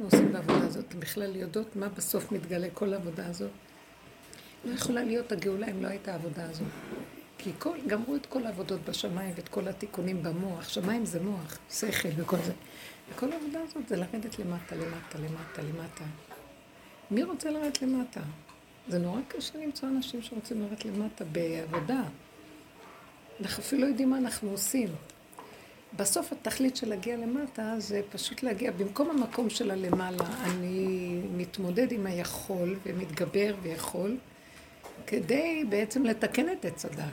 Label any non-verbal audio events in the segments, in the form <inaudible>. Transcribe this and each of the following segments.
אנחנו עושים בעבודה הזאת? בכלל יודעות מה בסוף מתגלה כל העבודה הזאת? לא יכולה להיות הגאולה אם לא הייתה העבודה הזאת. כי כל, גמרו את כל העבודות בשמיים ואת כל התיקונים במוח. שמיים זה מוח, שכל וכל זה. וכל העבודה הזאת זה לרדת למטה, למטה, למטה, למטה. מי רוצה לרדת למטה? זה נורא קשה למצוא אנשים שרוצים לרדת למטה בעבודה. אנחנו אפילו לא יודעים מה אנחנו עושים. בסוף התכלית של להגיע למטה זה פשוט להגיע, במקום המקום של הלמעלה, אני מתמודד עם היכול ומתגבר ויכול, כדי בעצם לתקן את עץ הדעת.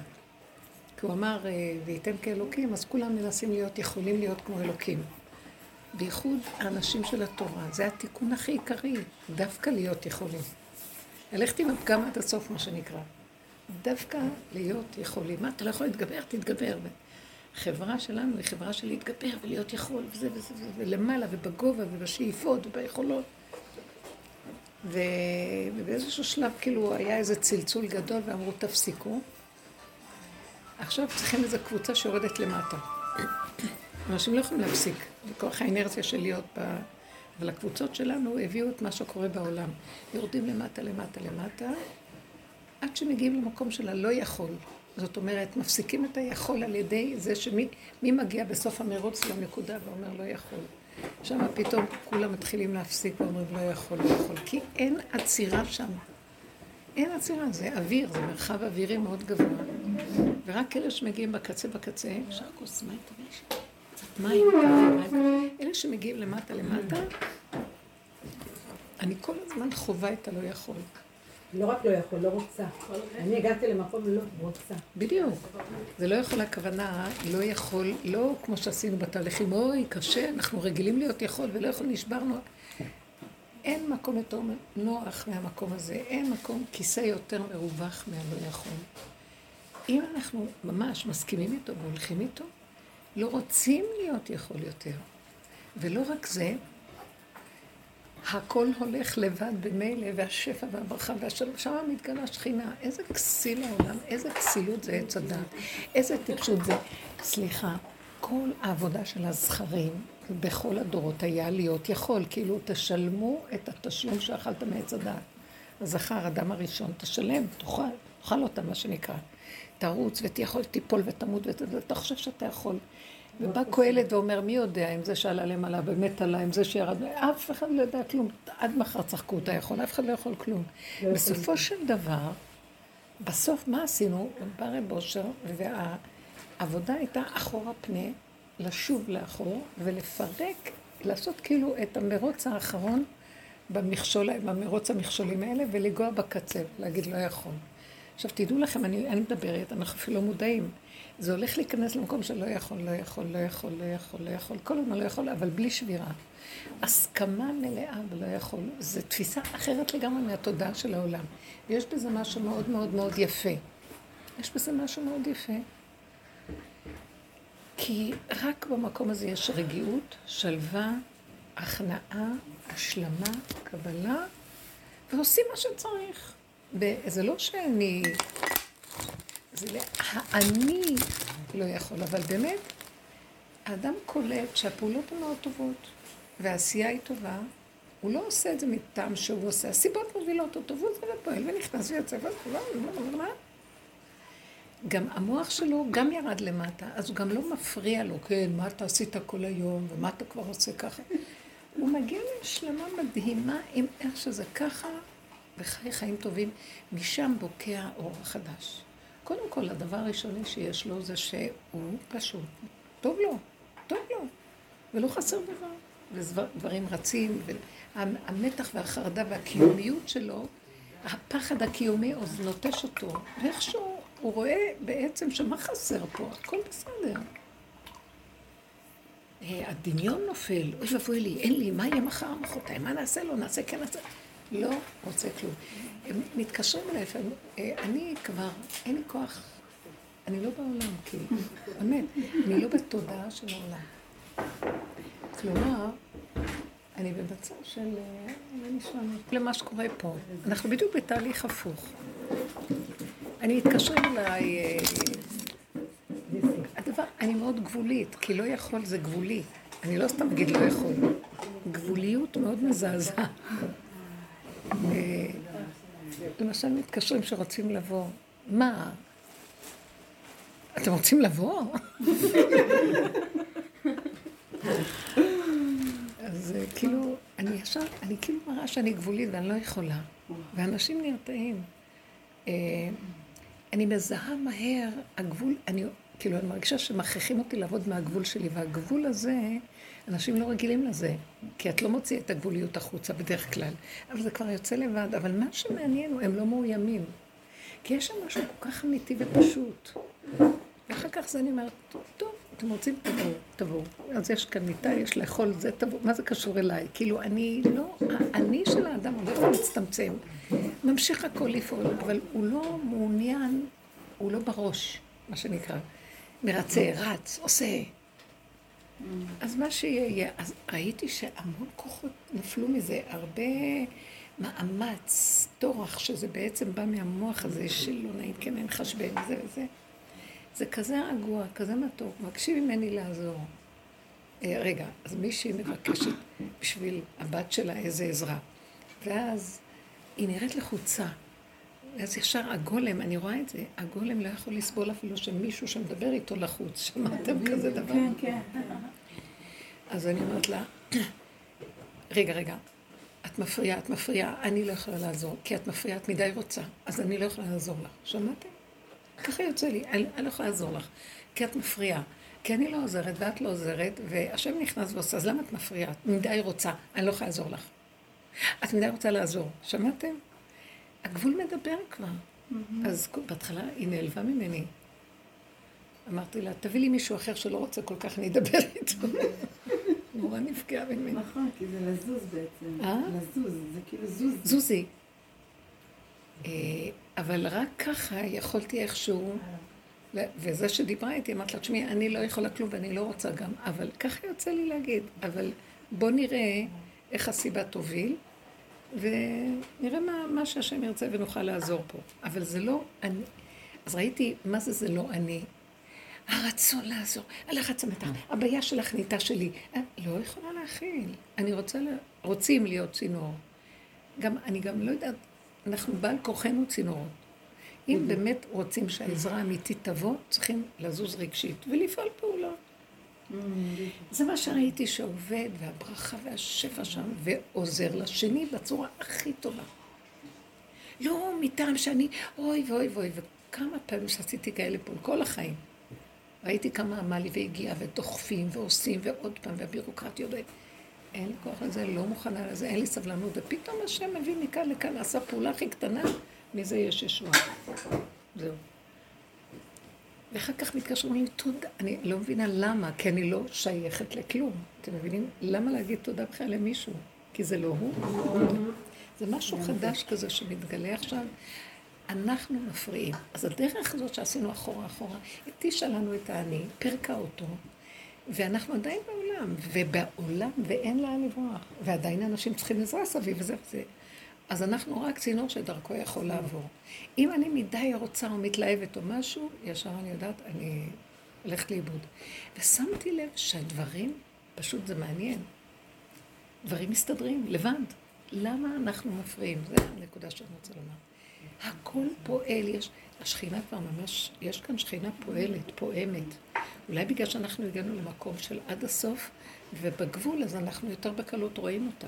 כי הוא אמר, אה, וייתן כאלוקים, אז כולם מנסים להיות, יכולים להיות כמו אלוקים. בייחוד האנשים של התורה, זה התיקון הכי עיקרי, דווקא להיות יכולים. ללכת עם הפגם עד הסוף, מה שנקרא. דווקא להיות יכולים. מה, אתה לא יכול להתגבר? תתגבר. חברה שלנו היא חברה של להתגבר ולהיות יכול, וזה וזה וזה, ולמעלה ובגובה ובשאיפות וביכולות. ו... ובאיזשהו שלב כאילו היה איזה צלצול גדול ואמרו תפסיקו. עכשיו צריכים איזו קבוצה שיורדת למטה. אנשים לא יכולים להפסיק, בכוח האינרציה של להיות ב... אבל הקבוצות שלנו הביאו את מה שקורה בעולם. יורדים למטה, למטה, למטה, עד שמגיעים למקום של הלא יכול. זאת אומרת, מפסיקים את היכול על ידי זה שמי מגיע בסוף המרוץ לנקודה ואומר לא יכול. שם פתאום כולם מתחילים להפסיק ואומרים לא יכול, לא יכול, כי אין עצירה שם. אין עצירה, זה אוויר, זה מרחב אווירי מאוד גבוה. ורק אלה שמגיעים בקצה בקצה, אפשר כוס מים קצת מים, אלה שמגיעים למטה למטה, אני כל הזמן חווה את הלא יכול. לא רק לא יכול, לא רוצה. אני הגעתי למקום לא רוצה. בדיוק. זה לא יכול, הכוונה, לא יכול, לא כמו שעשינו בתהליכים, אוי, קשה, אנחנו רגילים להיות יכול ולא יכול, נשברנו. אין מקום יותר נוח מהמקום הזה, אין מקום כיסא יותר מרווח מהלא יכול. אם אנחנו ממש מסכימים איתו והולכים איתו, לא רוצים להיות יכול יותר. ולא רק זה, הכל הולך לבד במילא, והשפע והברכה והשלום, שם מתגלה שכינה. איזה כסיל העולם, איזה כסילות זה עץ הדת, איזה טיפשות זה. סליחה, כל העבודה של הזכרים בכל הדורות היה להיות יכול, כאילו תשלמו את התשלום שאכלת מעץ הדת. הזכר, אדם הראשון, תשלם, תאכל, תאכל אותה, מה שנקרא. תרוץ ותיכול, תיפול ותמות, ואתה חושב שאתה יכול. ובא קהלת ואומר, מי יודע אם זה שעלה למעלה באמת עלה, אם זה שירד, אף אחד לא יודע כלום. עד מחר צחקו אותה יכול, אף אחד לא יכול כלום. לא בסופו של דבר, בסוף מה עשינו? בא רב אושר, והעבודה הייתה אחורה פנה, לשוב לאחור ולפרק, לעשות כאילו את המרוץ האחרון במכשול, במרוץ המכשולים האלה, ולגוע בקצה, להגיד לא יכול. עכשיו תדעו לכם, אני, אני מדברת, אנחנו אפילו לא מודעים. זה הולך להיכנס למקום שלא יכול, לא יכול, לא יכול, לא יכול, לא יכול, כל הזמן לא יכול, אבל בלי שבירה. הסכמה מלאה ולא יכול, זו תפיסה אחרת לגמרי מהתודעה של העולם. ויש בזה משהו מאוד מאוד מאוד יפה. יש בזה משהו מאוד יפה. כי רק במקום הזה יש רגיעות, שלווה, הכנעה, השלמה, קבלה, ועושים מה שצריך. וזה לא שאני זה האני לא יכול, אבל באמת, האדם קולט שהפעולות הן מאוד טובות, והעשייה היא טובה, הוא לא עושה את זה מטעם שהוא עושה, הסיבות מובילות אותו, והוא זה ופועל ונכנס ויוצא, גם המוח שלו גם ירד למטה, אז הוא גם לא מפריע לו, כן, מה אתה עשית כל היום, ומה אתה כבר עושה ככה. הוא מגיע להשלמה מדהימה עם איך שזה ככה, וחי חיים טובים, משם בוקע אור חדש. קודם כל, הדבר הראשוני שיש לו זה שהוא פשוט, טוב לו, טוב לו, ולא חסר דבר. ודברים רצים, והמתח והחרדה והקיומיות שלו, הפחד הקיומי עוד נוטש אותו, ואיכשהו הוא רואה בעצם שמה חסר פה, הכל בסדר. אה, הדמיון נופל, אוי ואבוי לי, אין לי, מה יהיה מחר, מחרתיים, מה נעשה לו, נעשה כן, נעשה. לא רוצה כלום. הם מתקשרים אליי אה, אני כבר, אין לי כוח, אני לא בעולם, כאילו, באמת, אני לא בתודעה של העולם. כלומר, אני במצב של, אה, מה נשמע למה שקורה פה. אנחנו בדיוק בתהליך הפוך. אני מתקשרים אליי, אה, הדבר, אני מאוד גבולית, כי לא יכול זה גבולי. אני לא סתם אגיד לא יכול. גבוליות מאוד מזעזעת. אה, למשל מתקשרים שרוצים לבוא, מה? אתם רוצים לבוא? אז אה, כאילו, אני ישר, אני כאילו מראה שאני גבולית ואני לא יכולה. ואנשים נרתעים. אה, אני מזהה מהר, הגבול, אני, כאילו, אני מרגישה שמכריחים אותי לעבוד מהגבול שלי, והגבול הזה, אנשים לא רגילים לזה, כי את לא מוציאה את הגבוליות החוצה בדרך כלל, אבל זה כבר יוצא לבד, אבל מה שמעניין הוא, הם לא מאוימים. כי יש שם משהו כל כך אמיתי ופשוט. ואחר כך זה אני אומרת, טוב, אתם רוצים, תבואו, תבואו. אז יש כאן מיטה, יש לאכול זה, תבואו. מה זה קשור אליי? כאילו, אני לא, האני של האדם הולך ומצטמצם. ממשיך הכל לפעול, אבל הוא לא מעוניין, הוא לא בראש, מה שנקרא. מרצה, רץ, עושה. אז מה שיהיה, יהיה. אז ראיתי שהמון כוחות נפלו מזה, הרבה מאמץ, טורח, שזה בעצם בא מהמוח הזה של לא נעים, כן, אין חשבן, זה וזה. זה כזה רגוע, כזה מתוק, מבקשים ממני לעזור. אה, רגע, אז מישהי מבקשת בשביל הבת שלה איזה עזרה. ואז היא נראית לחוצה. ואז ישר הגולם, אני רואה את זה, הגולם לא יכול לסבול אפילו שמישהו שמדבר איתו לחוץ. שמעתם כזה דבר? כן, כן. אז אני אומרת לה, רגע, רגע, את מפריעה, את מפריעה, אני לא יכולה לעזור, כי את מפריעה, את מדי רוצה, אז אני לא יכולה לעזור לך. שמעתם? ככה יוצא לי, אני, אני לא יכולה לעזור לך, כי את מפריעה. כי אני לא עוזרת ואת לא עוזרת, והשם נכנס ועושה, אז למה את מפריעה? את מדי רוצה, אני לא יכולה לעזור לך. את מדי רוצה לעזור, שמעתם? הגבול מדבר כבר. אז בהתחלה היא נעלבה ממני. אמרתי לה, תביא לי מישהו אחר שלא רוצה כל כך, אני אדבר איתו. <laughs> נורא נפגעה ממני. נכון, כי זה לזוז בעצם. אה? לזוז, זה כאילו זוז. זוזי. אה, אבל רק ככה יכולתי איכשהו, וזה שדיברה איתי, אמרתי לה, תשמעי, אני לא יכולה כלום ואני לא רוצה גם, אבל ככה יוצא לי להגיד, אבל בוא נראה איך הסיבה תוביל, ונראה מה, מה שהשם ירצה ונוכל לעזור פה. אבל זה לא אני. אז ראיתי, מה זה זה לא אני? הרצון לעזור, הלחץ המתח, הבעיה שלך נהייתה שלי. אני לא יכולה להכיל. אני רוצה, לה... רוצים להיות צינור. גם, אני גם לא יודעת, אנחנו בעל כוחנו צינורות. אם באמת רוצים שהעזרה האמיתית תבוא, צריכים לזוז רגשית ולפעול פעולות. זה מה שראיתי שעובד, והברכה והשפע שם, ועוזר לשני בצורה הכי טובה. לא מטעם שאני, אוי ואוי ואוי, וכמה פעמים שעשיתי כאלה פה כל החיים. ראיתי כמה עמל לי והגיע, ודוחפים ועושים, ועוד פעם, והבירוקרטיות. אין לי כוח לזה, לא מוכנה לזה, אין לי סבלנות, ופתאום השם מביא מכאן לכאן, עשה פעולה הכי קטנה, מזה יש ישועה. זהו. ואחר כך מתקשרים לי, תודה. אני לא מבינה למה, כי אני לא שייכת לכלום. אתם מבינים? למה להגיד תודה בכלל למישהו? כי זה לא הוא. זה משהו חדש כזה שמתגלה עכשיו. אנחנו מפריעים. אז הדרך הזאת שעשינו אחורה אחורה, התישה לנו את האני, פירקה אותו, ואנחנו עדיין בעולם, ובעולם, ואין לאן לברוח. ועדיין אנשים צריכים עזרה סביב וזה וזה. אז אנחנו רק צינור שדרכו יכול לעבור. אם אני מדי רוצה או מתלהבת או משהו, ישר אני יודעת, אני הולכת לאיבוד. ושמתי לב שהדברים, פשוט זה מעניין. דברים מסתדרים, לבד. למה אנחנו מפריעים? זו הנקודה שאני רוצה לומר. הכל פועל, יש, השכינה כבר ממש, יש כאן שכינה פועלת, פועמת. אולי בגלל שאנחנו הגענו למקום של עד הסוף, ובגבול אז אנחנו יותר בקלות רואים אותה.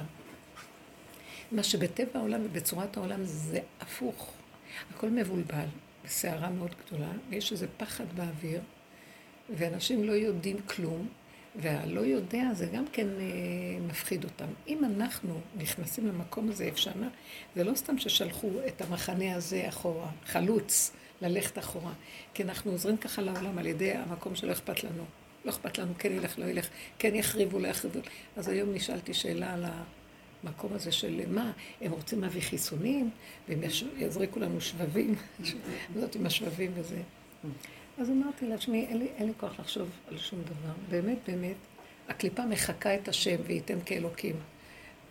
מה שבטבע העולם ובצורת העולם זה הפוך. הכל מבולבל, בסערה מאוד גדולה, ויש איזה פחד באוויר, ואנשים לא יודעים כלום, והלא יודע זה גם כן אה, מפחיד אותם. אם אנחנו נכנסים למקום הזה, אפשר, זה לא סתם ששלחו את המחנה הזה אחורה, חלוץ, ללכת אחורה, כי אנחנו עוזרים ככה לעולם על ידי המקום שלא אכפת לנו. לא אכפת לנו, כן ילך, לא ילך, כן יחריבו, לא יחריבו. אז היום נשאלתי שאלה על המקום הזה של מה, הם רוצים להביא חיסונים, והם יזריקו לנו שבבים, זאת עם השבבים וזה. אז אמרתי לה, תשמעי, אין, אין לי כוח לחשוב על שום דבר. באמת, באמת, הקליפה מחקה את השם וייתם כאלוקים.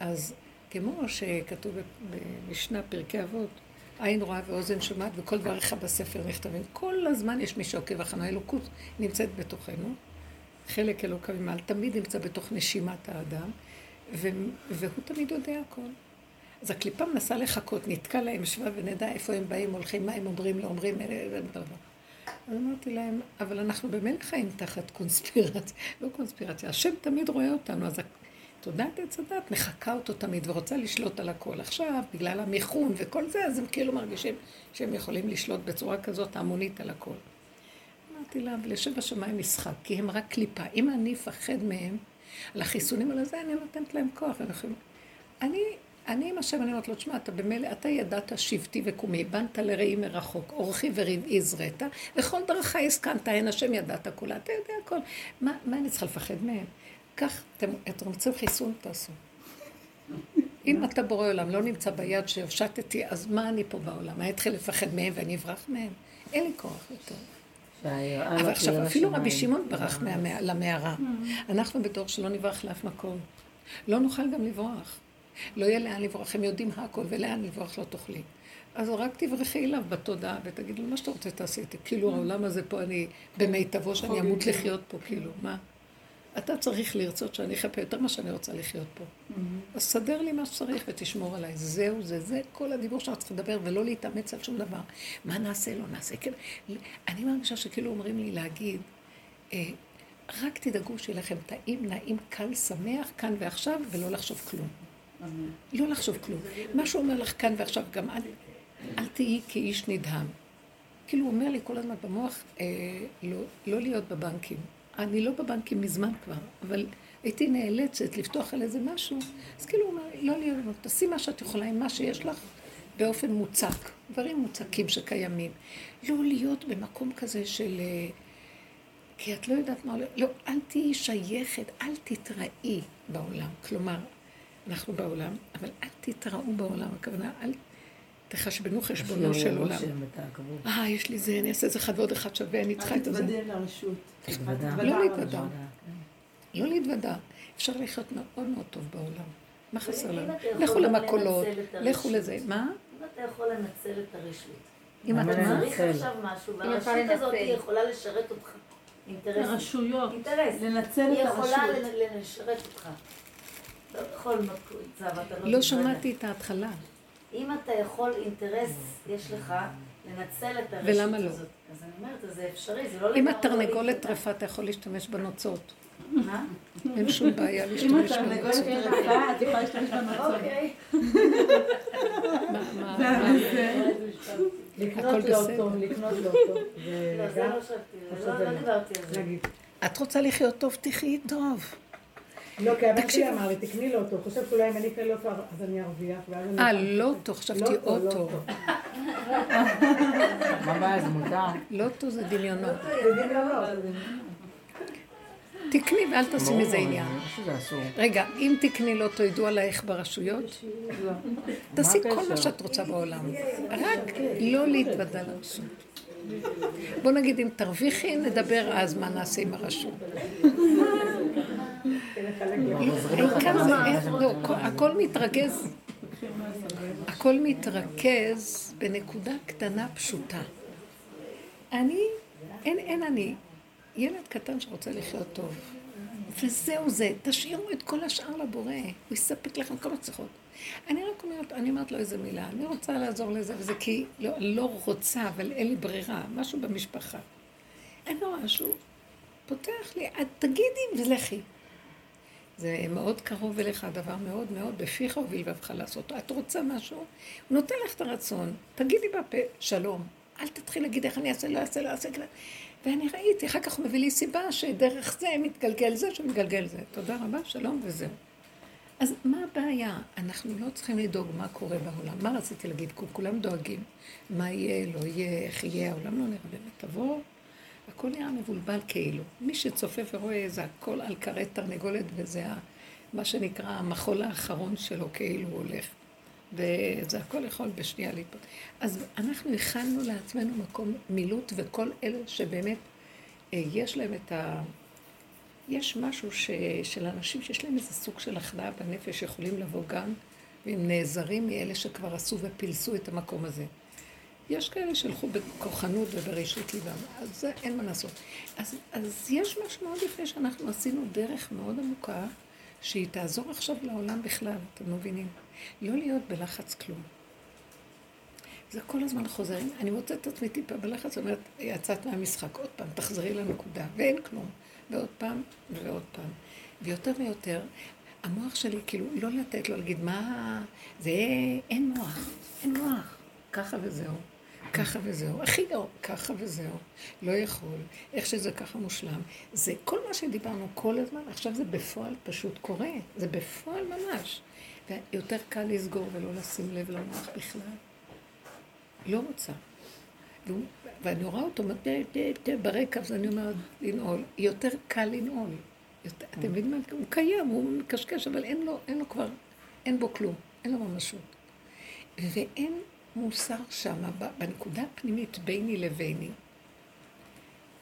אז כמו שכתוב במשנה, פרקי אבות, עין רואה ואוזן שומעת וכל דבריך בספר נכתבים. כל הזמן יש מי שעוקב אחרינו, האלוקות נמצאת בתוכנו. חלק אלוקה ממעל תמיד נמצא בתוך נשימת האדם. ו... והוא תמיד יודע הכל. אז הקליפה מנסה לחכות, נתקע להם שווה ונדע איפה הם באים, הולכים, מה הם אומרים, לא אומרים, אז אמרתי להם, אבל אנחנו במילא חיים תחת קונספירציה, <laughs> לא קונספירציה, השם תמיד רואה אותנו, אז תודעת עץ הדת מחקה אותו תמיד ורוצה לשלוט על הכל. עכשיו, בגלל המיכון וכל זה, אז הם כאילו מרגישים שהם יכולים לשלוט בצורה כזאת המונית על הכל. אמרתי לה, ולשב בשמיים משחק, כי הם רק קליפה. אם אני אפחד מהם, על החיסונים, על זה, אני נותנת להם כוח. אני אני עם השם, אני אומרת לו, תשמע, אתה במילא, אתה ידעת שבטי וקומי, בנת לראי מרחוק, אורחי ורבעי זרעת, וכל דרכי הסכנת, אין השם ידעת כולה, אתה יודע הכל. מה, מה אני צריכה לפחד מהם? קח, אתם, אתם רוצים חיסון, תעשו. אם אתה בורא עולם לא נמצא ביד שהושטתי, אז מה אני פה בעולם? אני אתחיל לפחד מהם ואני אברח מהם? אין לי כוח יותר. אבל עכשיו, אפילו רבי שמעון ברח למערה. אנחנו בדור שלא נברח לאף מקום. לא נוכל גם לברוח. לא יהיה לאן לברוח, הם יודעים הכל, ולאן לברוח לא תוכלי. אז רק תברכי אליו בתודעה ותגידי לו, מה שאתה רוצה תעשי איתי. כאילו העולם הזה פה, אני במיטבו שאני אמות לחיות פה, כאילו, מה? אתה צריך לרצות שאני אחיה פה יותר ממה שאני רוצה לחיות פה. אז סדר לי מה שצריך ותשמור עליי. זהו, זה, זה כל הדיבור שאנחנו צריכים לדבר, ולא להתאמץ על שום דבר. מה נעשה, לא נעשה. כן. אני מרגישה שכאילו אומרים לי להגיד, אה, רק תדאגו שיהיה לכם טעים, נעים, קל, שמח, כאן ועכשיו, ולא לחשוב כלום. לא לחשוב כלום. מה שהוא אומר לך כאן ועכשיו, גם אל, אל תהיי כאיש נדהם. כאילו הוא אומר לי כל הזמן במוח, אה, לא, לא להיות בבנקים. אני לא בבנקים מזמן כבר, אבל הייתי נאלצת לפתוח על איזה משהו, אז כאילו לא להיות, תעשי מה שאת יכולה עם מה שיש לך באופן מוצק, דברים מוצקים שקיימים. לא להיות במקום כזה של... אה, כי את לא יודעת מה... לא, אל תהיי שייכת, אל תתראי בעולם. כלומר, אנחנו בעולם, אבל אל תתראו בעולם, הכוונה, אל תחשבנו חשבונו של עולם. אה, יש לי זה, אני אעשה את זה אחד ועוד אחד שווה, אני צריכה את זה. אל תתוודה לרשות. לא להתוודה. לא להתוודה. אפשר לחיות מאוד מאוד טוב בעולם. מה חסר לנו? לכו למקולות, לכו לזה. מה? אם אתה יכול לנצל את הרשות. אם אתה צריך עכשיו משהו, והרשות הזאת יכולה לשרת אותך. אינטרס. הרשויות. אינטרס. לנצל את הרשות. היא יכולה לשרת אותך. לא בכל מצב אתה לא... לא שמעתי את ההתחלה. אם אתה יכול אינטרס, יש לך לנצל את הרשת ולמה לא? הזאת. אז אני אומרת, זה אפשרי, זה לא אם לגמרי לא התרנגולת. טרפה, אתה יכול להשתמש בנוצות. מה? אין שום בעיה אם להשתמש אתה נגולת בנוצות. טרפה, את יכולה להשתמש במצות. אוקיי. מה- מה-. לקנות הכל לו בסדר. אותו, לקנות לו אותו. לא, זה לא שבתי, לא לא דיברתי על זה. את רוצה לחיות טוב, תחי טוב. לא, כי הבן. שלי אמר לי, תקני לו אותו. חושב שאולי אם אני אקנה לו אותו, אז אני ארוויח. אה. לוטו, חשבתי לוטו, אוטו. לוטו. מה הבעיה? זה מותר. לוטו זה דמיונות. לא, לא. תקני ואל תעשי מזה עניין. רגע, אם תקני לוטו, ידעו עלייך ברשויות? תעשי כל מה? שאת רוצה בעולם. רק לא להתוודע לרשות. בוא נגיד, אם תרוויחי, נדבר אז מה נעשה עם הרשות. לא, כל- הכל מתרכז, הכל מתרכז בנקודה קטנה פשוטה. אני, אין, אין אני, ילד קטן שרוצה לחיות טוב. וזהו זה, תשאירו את כל השאר לבורא, הוא יספק לכם כל הצריכות. אני רק אומרת, אני אומרת לו איזה מילה, אני רוצה לעזור לזה, וזה כי לא, לא רוצה, אבל אין לי ברירה, משהו במשפחה. לא רואה שהוא פותח לי, "את תגידי ולכי. זה מאוד קרוב אליך, הדבר מאוד מאוד בפיך ובלבבך לעשות. את רוצה משהו? הוא נותן לך את הרצון. תגידי בפה, שלום. אל תתחיל להגיד איך אני אעשה, לא אעשה, לא אעשה. כלום." ואני ראיתי, אחר כך הוא מביא לי סיבה שדרך זה מתגלגל זה שמתגלגל זה. תודה רבה, שלום וזהו. אז מה הבעיה? אנחנו לא צריכים לדאוג מה קורה בעולם. מה רציתי להגיד? כולם דואגים. מה יהיה, לא יהיה, איך יהיה, העולם לא נראה באמת. תבוא, הכל נראה מבולבל כאילו. מי שצופה ורואה זה הכל על כרי תרנגולת וזה מה שנקרא המחול האחרון שלו כאילו הוא הולך. וזה הכל יכול בשנייה ליפול. אז אנחנו הכנו לעצמנו מקום מילוט וכל אלה שבאמת אה, יש להם את ה... יש משהו ש... של אנשים שיש להם איזה סוג של הכנעה בנפש, יכולים לבוא גם, והם נעזרים מאלה שכבר עשו ופילסו את המקום הזה. יש כאלה שהלכו בכוחנות וברשות ליבם, אז זה אין מה לעשות. אז, אז יש משהו מאוד יפה שאנחנו עשינו דרך מאוד עמוקה, שהיא תעזור עכשיו לעולם בכלל, אתם מבינים? לא להיות בלחץ כלום. זה כל הזמן חוזר. אני מוצאת את עצמי טיפה בלחץ, אומרת, יצאת מהמשחק, עוד פעם, תחזרי לנקודה, ואין כלום. ועוד פעם, ועוד פעם. ויותר ויותר, המוח שלי, כאילו, לא לתת לו להגיד, מה... זה... אין מוח, אין מוח. ככה וזהו. ככה וזהו. הכי גרוע, ככה וזהו. לא יכול. איך שזה ככה מושלם. זה כל מה שדיברנו כל הזמן, עכשיו זה בפועל פשוט קורה. זה בפועל ממש. ויותר קל לסגור ולא לשים לב למוח בכלל. לא רוצה. והוא, ואני רואה אותו ברקע, אז אני אומרת, לנעול. יותר קל לנעול. אתם מבינים מה? הוא קיים, הוא מקשקש, אבל אין לו, אין לו כבר, אין בו כלום, אין לו ממשות. ואין מוסר שם, בנקודה הפנימית ביני לביני.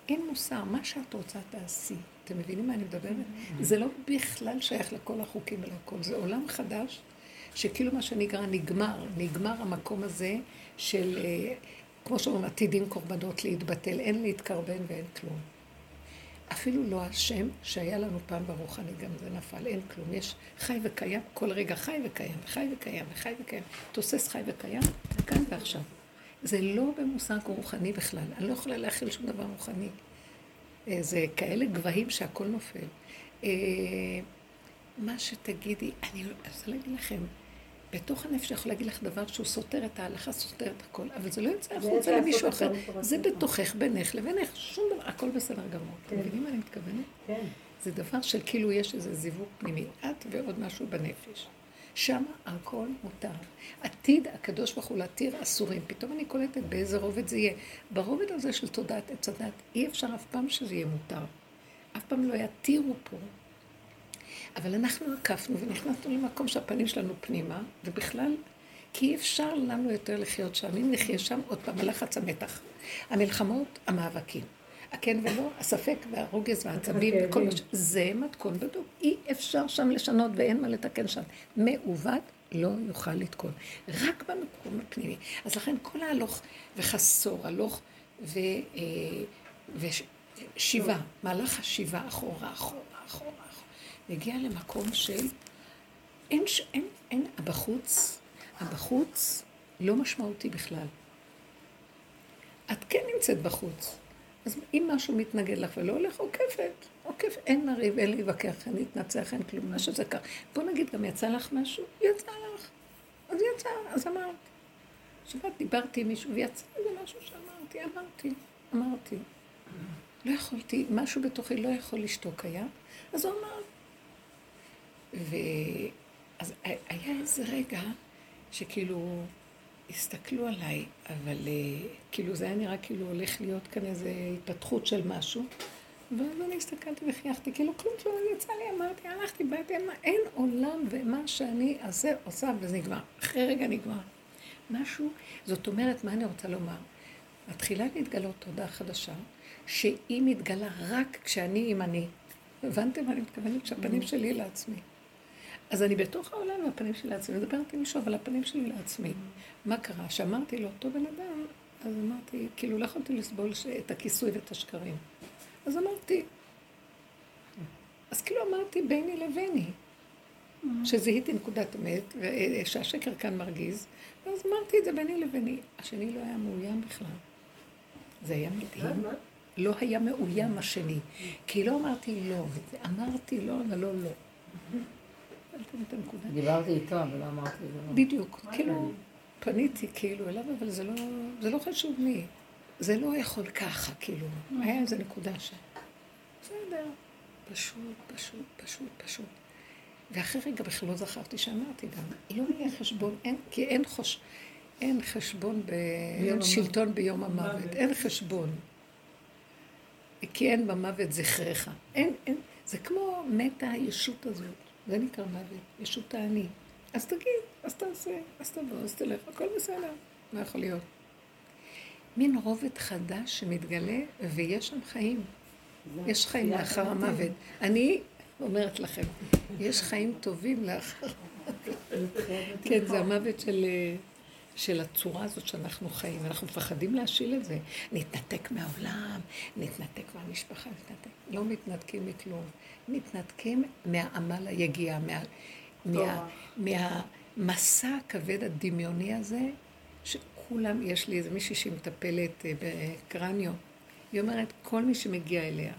אין מוסר, מה שאת רוצה תעשי. אתם מבינים מה אני מדברת? זה לא בכלל שייך לכל החוקים ולכל, זה עולם חדש, שכאילו מה שנגרע נגמר, נגמר המקום הזה של, אה, כמו שאומרים, עתידים קורבנות להתבטל, אין להתקרבן ואין כלום. אפילו לא השם שהיה לנו פעם ברוחני, גם זה נפל, אין כלום. יש חי וקיים, כל רגע חי וקיים, חי וקיים, חי וקיים. תוסס חי וקיים, כאן ועכשיו. זה לא במושג רוחני בכלל. אני לא יכולה להכיל שום דבר רוחני. אה, זה כאלה גבהים שהכל נופל. אה, מה שתגידי, אני רוצה להגיד לכם, בתוך הנפש יכול להגיד לך דבר שהוא סותר את ההלכה, סותר את הכל, אבל זה לא יוצא החוצה למישהו אחר. זה בתוכך, בינך לבינך, שום דבר, הכל בסדר גמור. אתם כן. מבינים מה אני מתכוונת? כן. זה דבר של כאילו יש איזה זיווג פנימי, את ועוד משהו בנפש. שם הכל מותר. עתיד הקדוש ברוך הוא להתיר אסורים. פתאום אני קולטת באיזה רובד זה יהיה. ברובד הזה של תודעת עץ הדת, אי אפשר אף פעם שזה יהיה מותר. אף פעם לא יתירו פה אבל אנחנו עקפנו ונכנסנו למקום שהפנים שלנו פנימה, ובכלל, כי אי אפשר לנו יותר לחיות שם. אם נחיה שם, עוד פעם, הלחץ המתח. המלחמות, המאבקים. הכן ולא, הספק והרוגז והעצבים וכל מה ש... זה מתכון בדוק. אי אפשר שם לשנות ואין מה לתקן שם. מעוות לא יוכל לתקון. רק במקום הפנימי. אז לכן כל ההלוך וחסור, הלוך ו... אה, ושיבה, מהלך השיבה אחורה, אחורה, אחורה, מגיע למקום של... אין, אין, אין, הבחוץ, הבחוץ לא משמעותי בכלל. את כן נמצאת בחוץ. אז אם משהו מתנגד לך ולא הולך, עוקפת. עוקפת. אין לריב, אין להתווכח, אין להתנצח, אין כלום, מה שזה כך. בוא נגיד, גם יצא לך משהו? יצא לך. אז יצא, אז אמרת. שבת דיברתי עם מישהו ויצא איזה משהו שאמרתי, אמרתי, אמרתי. לא יכולתי, משהו בתוכי לא יכול לשתוק היה, אז הוא אמר, ואז היה איזה רגע שכאילו הסתכלו עליי, אבל אה, כאילו זה היה נראה כאילו הולך להיות כאן איזו התפתחות של משהו. ואז אני הסתכלתי וחייכתי, כאילו כלום כלום יצא לי, אמרתי, הלכתי, באתי, אין, אין עולם ומה שאני אעשה, עושה וזה נגמר. אחרי רגע נגמר. משהו, זאת אומרת, מה אני רוצה לומר? מתחילה להתגלות תודה חדשה, שהיא מתגלה רק כשאני עם אני. הבנתם מה אני מתכוונת? שהפנים שלי לעצמי. אז אני בתוך העולם והפנים שלי לעצמי, מדברת עם מישהו, אבל הפנים שלי לעצמי. מה קרה? שאמרתי לאותו בן אדם, אז אמרתי, כאילו לא יכולתי לסבול את הכיסוי ואת השקרים. אז אמרתי, אז כאילו אמרתי ביני לביני, שזיהיתי נקודת אמת, שהשקר כאן מרגיז, ואז אמרתי את זה ביני לביני. השני לא היה מאוים בכלל. זה היה מדהים. לא היה מאוים השני. כי לא אמרתי לא, אמרתי לא, אבל לא לא. הבנתם את הנקודה? דיברתי איתו, אבל לא אמרתי את זה. בדיוק, כאילו, פניתי כאילו אליו, אבל זה לא, זה לא חשוב מי. זה לא יכול ככה, כאילו. היה איזה נקודה שם. בסדר, פשוט, פשוט, פשוט, פשוט. ואחרי רגע בכלל לא זכרתי שאמרתי גם, לא יהיה חשבון, אין, כי אין חוש... אין חשבון בשלטון ביום המוות, אין חשבון. כי אין במוות זכרך. אין, אין, זה כמו מתה הישות הזאת. זה נקרא מוות, ישות האני. אז תגיד, אז תעשה, אז תבוא, אז תלך, הכל בסדר, מה יכול להיות? מין רובד חדש שמתגלה, ויש שם חיים. יש חיים לאחר המוות. אני אומרת לכם, יש חיים טובים לאחר המוות. <laughs> כן, זה המוות של... של הצורה הזאת שאנחנו חיים, אנחנו מפחדים להשיל את זה. נתנתק מהעולם, נתנתק מהמשפחה, נתנתק. לא מתנתקים מכלום. מתנתקים מהעמל היגיע, מה, מה, מהמסע הכבד הדמיוני הזה, שכולם, יש לי איזה מישהי שהיא מטפלת אה, בקרניו, היא אומרת, כל מי שמגיע אליה,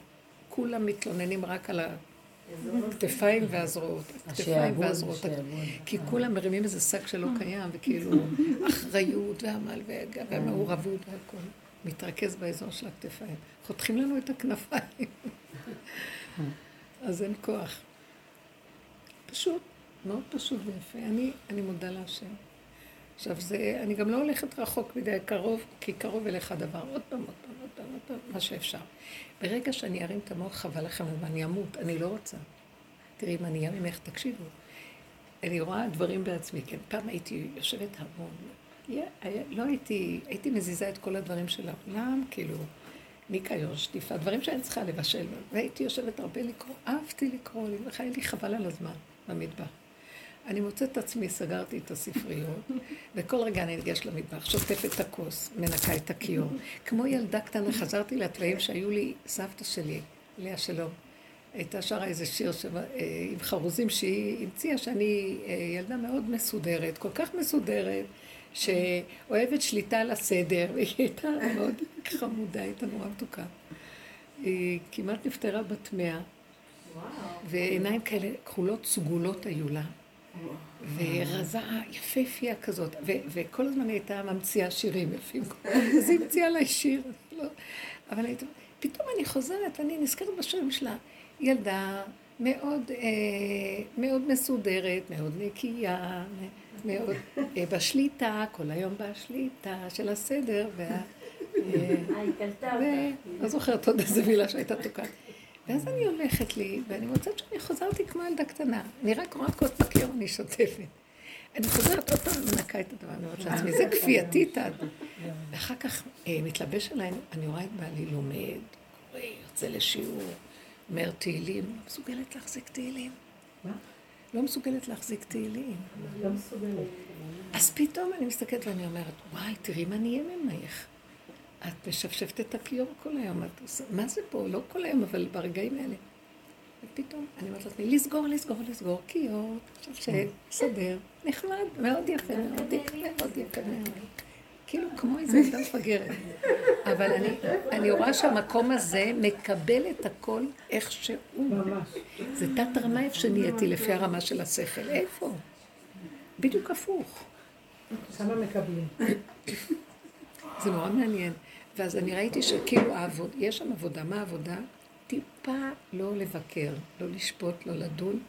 כולם מתלוננים רק על הכתפיים והזרועות, הכתפיים והזרועות, כי כולם מרימים איזה שק שלא קיים, וכאילו אחריות ועמל והמעורבות והכל, מתרכז באזור של הכתפיים. חותכים לנו את הכנפיים, אז אין כוח. פשוט, מאוד פשוט ויפה. אני, אני מודה להשם. עכשיו, זה, אני גם לא הולכת רחוק מדי קרוב, כי קרוב אליך הדבר. עוד פעם, עוד פעם, עוד פעם, עוד פעם, מה שאפשר. ברגע שאני ארים את המוח, חבל לכם, ואני אמות, אני לא רוצה. תראי, אם אני אהיה ממך, תקשיבו. אני רואה דברים בעצמי, כן. פעם הייתי יושבת המון. לא הייתי, הייתי מזיזה את כל הדברים של העולם, כאילו, ניקיון, שטיפה, דברים שאני צריכה לבשל. והייתי יושבת הרבה לקרוא, אהבתי לקרוא, היה לי חבל על הזמן במטבח. אני מוצאת את עצמי, סגרתי את הספריות, <laughs> וכל רגע אני ניגש למטבח, שוטפת את הכוס, מנקה את הכיור. כמו ילדה קטנה, חזרתי לתוואים שהיו לי, סבתא שלי, לאה שלום, הייתה שרה איזה שיר שמה, אה, עם חרוזים שהיא המציאה שאני אה, ילדה מאוד מסודרת, כל כך מסודרת, שאוהבת שליטה על הסדר, <laughs> והיא הייתה מאוד חמודה, הייתה נורא מתוקה. היא כמעט נפטרה בת מאה, ועיניים כאלה כחולות סגולות היו לה. ורזה יפהפייה כזאת, ו- וכל הזמן היא הייתה ממציאה שירים יפים. אז היא המציאה לה שיר, לא. אבל פתאום אני חוזרת ואני נזכרת בשירים שלה. ילדה מאוד, אה, מאוד מסודרת, מאוד נקייה, מאוד אה, בשליטה, כל היום בשליטה של הסדר. וה, אה, היא קלטה אותה. לא זוכרת עוד איזה מילה שהייתה תוקעת. ואז אני הולכת לי, ואני מוצאת שאני חזרתי כמו ילדה קטנה. אני רק רואה כוס בקיר, אני שוטפת. אני חוזרת עוד פעם ומנקה את הדבר, אני אומרת לעצמי, זה כפייתי תד. ואחר כך אה, מתלבש עליי, אני רואה את בעלי לומד, קורא, יוצא לשיעור, אומר תהילים, לא מסוגלת להחזיק תהילים. לא מסוגלת להחזיק תהילים. לא מסוגלת. אז פתאום אני מסתכלת ואני אומרת, וואי, תראי מה נהיה ממך. את משפשפת את הכיור כל היום, את עושה, מה זה פה? לא כל היום, אבל ברגעים האלה. ופתאום אני אומרת לעצמי, לסגור, לסגור, לסגור, כיור, שפשף, סדר, נחמד, מאוד יפה, מאוד יפה, מאוד יפה. כאילו כמו איזה ילדה מפגרת. אבל אני, אני רואה שהמקום הזה מקבל את הכל איך שהוא. זה תת רמה איפה שנהייתי לפי הרמה של השכל. איפה? בדיוק הפוך. כמה מקבלים? זה נורא מעניין. ואז אני ראיתי שכאילו העבוד, יש שם עבודה. מה העבודה? טיפה לא לבקר, לא לשפוט, לא לדון,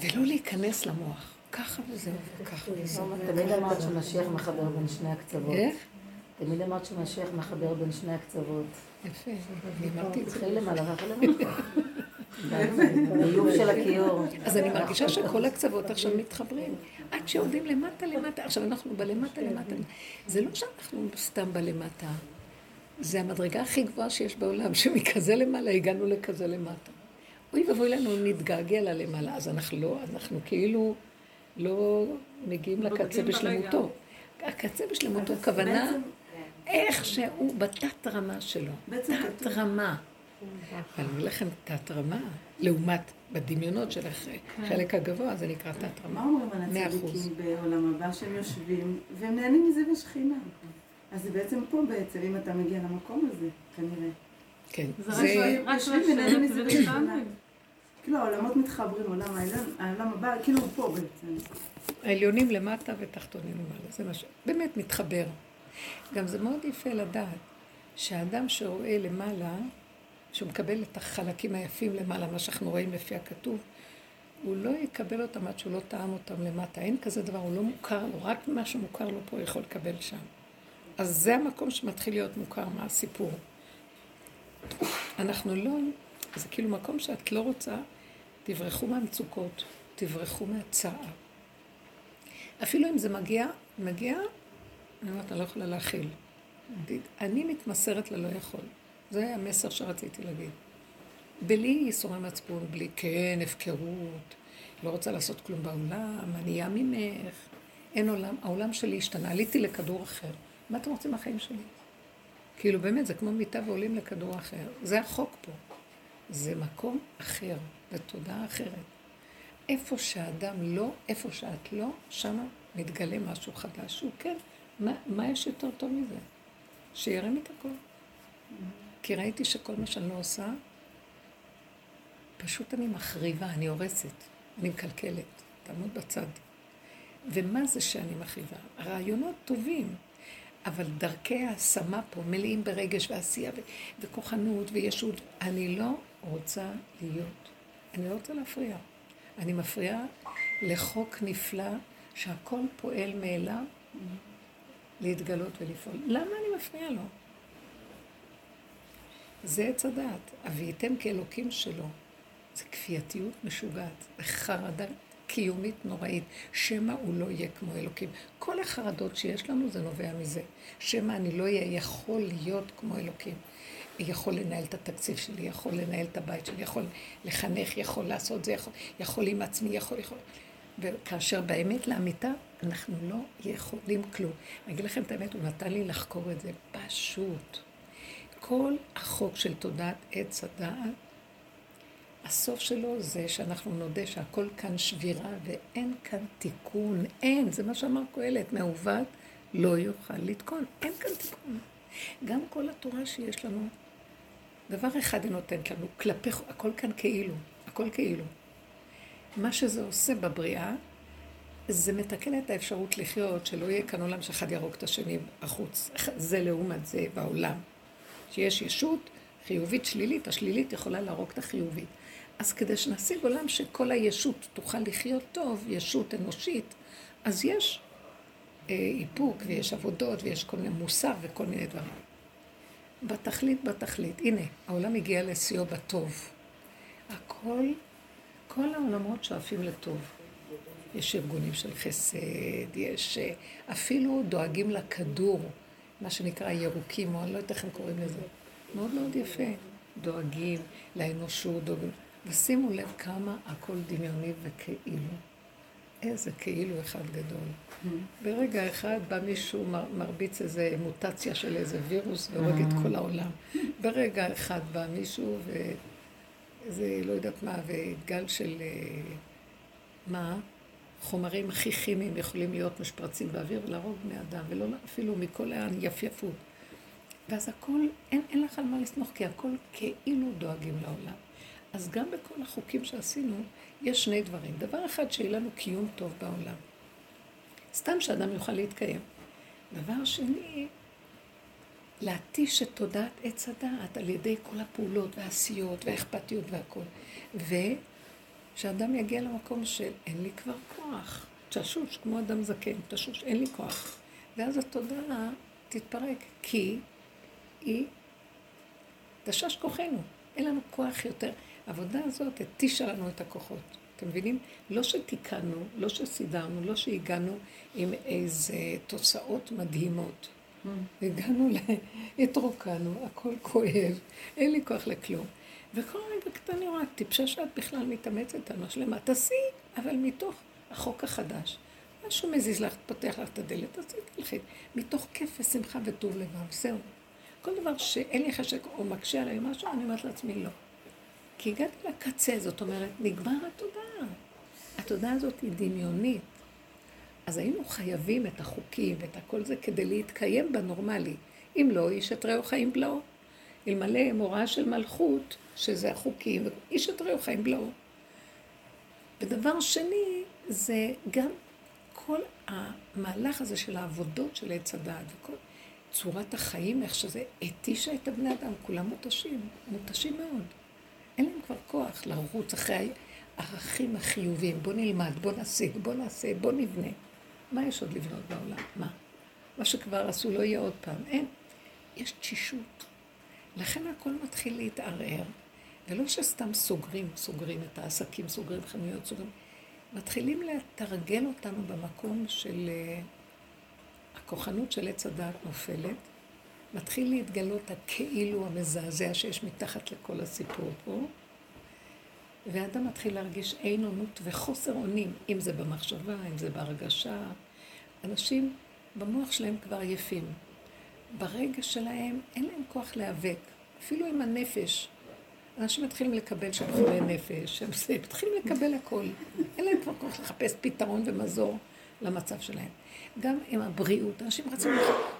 ולא להיכנס למוח. ככה וזהו, וככה וזהו. תמיד אמרת שמשיח מחבר בין שני הקצוות. איך? תמיד אמרת שמשיח מחבר בין שני הקצוות. יפה, אני אמרתי את זה. תתחיל למעלה ואחר למטה. ביוב של הכיור. אז אני מרגישה שכל הקצוות עכשיו מתחברים. עד שיורדים למטה למטה. עכשיו אנחנו בלמטה למטה. זה לא שאנחנו סתם בלמטה. זה המדרגה הכי גבוהה שיש בעולם, שמכזה למעלה הגענו לכזה למטה. אוי ואבוי לנו נתגעגע ללמעלה, אז אנחנו לא, אנחנו כאילו לא מגיעים לקצה בשלמותו. הקצה בשלמותו, כוונה איך שהוא בתת רמה שלו. תת רמה. אני אגיד לכם תת רמה, לעומת בדמיונות של החלק הגבוה, זה נקרא תת מה. אומרים על. הצדיקים בעולם הבא שהם יושבים והם נהנים מזה בשכינה? אז זה בעצם פה בעצם, אם אתה מגיע למקום הזה, כנראה. כן, זה. רק יושבים ונהנים מזה בשכינה. כאילו העולמות מתחברים, עולם העולם הבא, כאילו הוא פה בעצם. העליונים למטה ותחתונים למעלה, זה מה ש... באמת מתחבר. גם זה מאוד יפה לדעת שהאדם שרואה למעלה, שהוא מקבל את החלקים היפים למעלה, מה שאנחנו רואים לפי הכתוב, הוא לא יקבל אותם עד שהוא לא טעם אותם למטה. אין כזה דבר, הוא לא מוכר לו, רק מה שמוכר לו פה הוא יכול לקבל שם. אז זה המקום שמתחיל להיות מוכר מהסיפור. אנחנו לא, זה כאילו מקום שאת לא רוצה, תברחו מהמצוקות, תברחו מהצער. אפילו אם זה מגיע, מגיע, אני אומרת, אני לא יכולה להכיל. אני מתמסרת ללא יכול. זה המסר שרציתי להגיד. בלי ייסורי מצפון, בלי כן, הפקרות, לא רוצה לעשות כלום בעולם, ענייה ממך, אין עולם, העולם שלי השתנה, עליתי לכדור אחר. מה אתם רוצים מהחיים שלי? כאילו באמת, זה כמו מיטה ועולים לכדור אחר. זה החוק פה. זה מקום אחר, ותודעה אחרת. איפה שהאדם לא, איפה שאת לא, שמה מתגלה משהו חדש. הוא כן, מה, מה יש יותר טוב מזה? שירם את הכל. כי ראיתי שכל מה שאני לא עושה, פשוט אני מחריבה, אני הורסת, אני מקלקלת. תעמוד בצד. ומה זה שאני מחריבה? הרעיונות טובים, אבל דרכי ההשמה פה מלאים ברגש ועשייה ו- וכוחנות וישות. אני לא רוצה להיות. אני לא רוצה להפריע. אני מפריעה לחוק נפלא שהכל פועל מאליו להתגלות ולפעול. למה אני מפריעה לו? זה עץ הדעת. אביתם כאלוקים שלו. זה כפייתיות משוגעת, חרדה קיומית נוראית, שמא הוא לא יהיה כמו אלוקים. כל החרדות שיש לנו זה נובע מזה. שמא אני לא אהיה יכול להיות כמו אלוקים. יכול לנהל את התקציב שלי, יכול לנהל את הבית שלי, יכול לחנך, יכול לעשות זה, יכול, יכול עם עצמי, יכול, יכול. וכאשר באמת לאמיתה, אנחנו לא יכולים כלום. אני אגיד לכם את האמת, הוא נתן לי לחקור את זה פשוט. כל החוק של תודעת עץ הדעת, הסוף שלו זה שאנחנו נודה שהכל כאן שבירה ואין כאן תיקון. אין, זה מה שאמר קהלת, מעוות לא יוכל לתקון. אין כאן תיקון. גם כל התורה שיש לנו, דבר אחד היא נותנת לנו, כלפי, הכל כאן כאילו, הכל כאילו. מה שזה עושה בבריאה, זה מתקן את האפשרות לחיות, שלא יהיה כאן עולם שאחד יהרוג את השני החוץ. זה לעומת זה בעולם. שיש ישות חיובית שלילית, השלילית יכולה להרוג את החיובית. אז כדי שנשיג עולם שכל הישות תוכל לחיות טוב, ישות אנושית, אז יש אה, איפוק ויש עבודות ויש כל מיני מוסר וכל מיני דברים. בתכלית, בתכלית. הנה, העולם הגיע לשיאו בטוב. הכל, כל העולמות שואפים לטוב. יש ארגונים של חסד, יש אה, אפילו דואגים לכדור, מה שנקרא ירוקים, או אני לא יודעת איך הם קוראים לזה. מאוד מאוד יפה. דואגים לאנושות, דואגים. ושימו לב כמה הכל דמיוני וכאילו. איזה כאילו אחד גדול. ברגע אחד בא מישהו, מרביץ איזה מוטציה של איזה וירוס והורג את כל העולם. ברגע אחד בא מישהו ואיזה, לא יודעת מה, וגל של, אה, מה? חומרים הכי כימיים יכולים להיות משפרצים באוויר ולהרוג בני אדם, ולא אפילו מכל היפייפות. ואז הכל, אין, אין לך על מה לסמוך, כי הכל כאילו דואגים לעולם. אז גם בכל החוקים שעשינו, יש שני דברים. דבר אחד, שיהיה לנו קיום טוב בעולם. סתם שאדם יוכל להתקיים. דבר שני, להתיש את תודעת עץ הדעת על ידי כל הפעולות והעשיות והאכפתיות והכל. ושאדם יגיע למקום של אין לי כבר כוח. תשוש, כמו אדם זקן, תשוש, אין לי כוח. ואז התודעה תתפרק, כי היא תשש כוחנו. אין לנו כוח יותר. העבודה הזאת התישה לנו את הכוחות. אתם מבינים? לא שתיקנו, לא שסידרנו, לא שהגענו עם איזה תוצאות מדהימות. Mm. הגענו, התרוקנו, הכל כואב, אין לי כוח לכלום. וכל רגע קטן אני רואה, טיפשה שאת בכלל מתאמצת על מה שלמה. תעשי, אבל מתוך החוק החדש. משהו מזיז לך, פותח לך את הדלת, אז תלכי. מתוך כיף ושמחה וטוב לבב, זהו. כל דבר שאין לי חשק או מקשה עליי משהו, אני אומרת לעצמי לא. כי הגעתי לקצה, זאת אומרת, נגמר התודעה. התודעה הזאת היא דמיונית. אז היינו חייבים את החוקים ואת הכל זה כדי להתקיים בנורמלי. אם לא, איש את רעהו חיים בלעו. אלמלא מוראה של מלכות, שזה החוקים, איש את רעהו חיים בלעו. ודבר שני, זה גם כל המהלך הזה של העבודות של עץ הדעת, וכל צורת החיים, איך שזה התישה את הבני אדם, כולם מותשים, מותשים מאוד. אין להם כבר כוח לרוץ אחרי הערכים החיוביים. בוא נלמד, בוא נשיג, בוא נעשה, בוא נבנה. מה יש עוד לבנות בעולם? מה? מה שכבר עשו לא יהיה עוד פעם. אין. יש תשישות. לכן הכל מתחיל להתערער, ולא שסתם סוגרים, סוגרים את העסקים, סוגרים חנויות, סוגרים. מתחילים לתרגל אותנו במקום של uh, הכוחנות של עץ הדעת נופלת, מתחיל להתגלות הכאילו המזעזע שיש מתחת לכל הסיפור פה, והאדם מתחיל להרגיש אין אונות וחוסר אונים, אם זה במחשבה, אם זה בהרגשה, אנשים במוח שלהם כבר עייפים. ברגע שלהם אין להם כוח להיאבק. אפילו עם הנפש. אנשים מתחילים לקבל שהם חולי נפש, זה, מתחילים לקבל הכל. אין להם כבר כוח לחפש פתרון ומזור למצב שלהם. גם עם הבריאות, אנשים רצים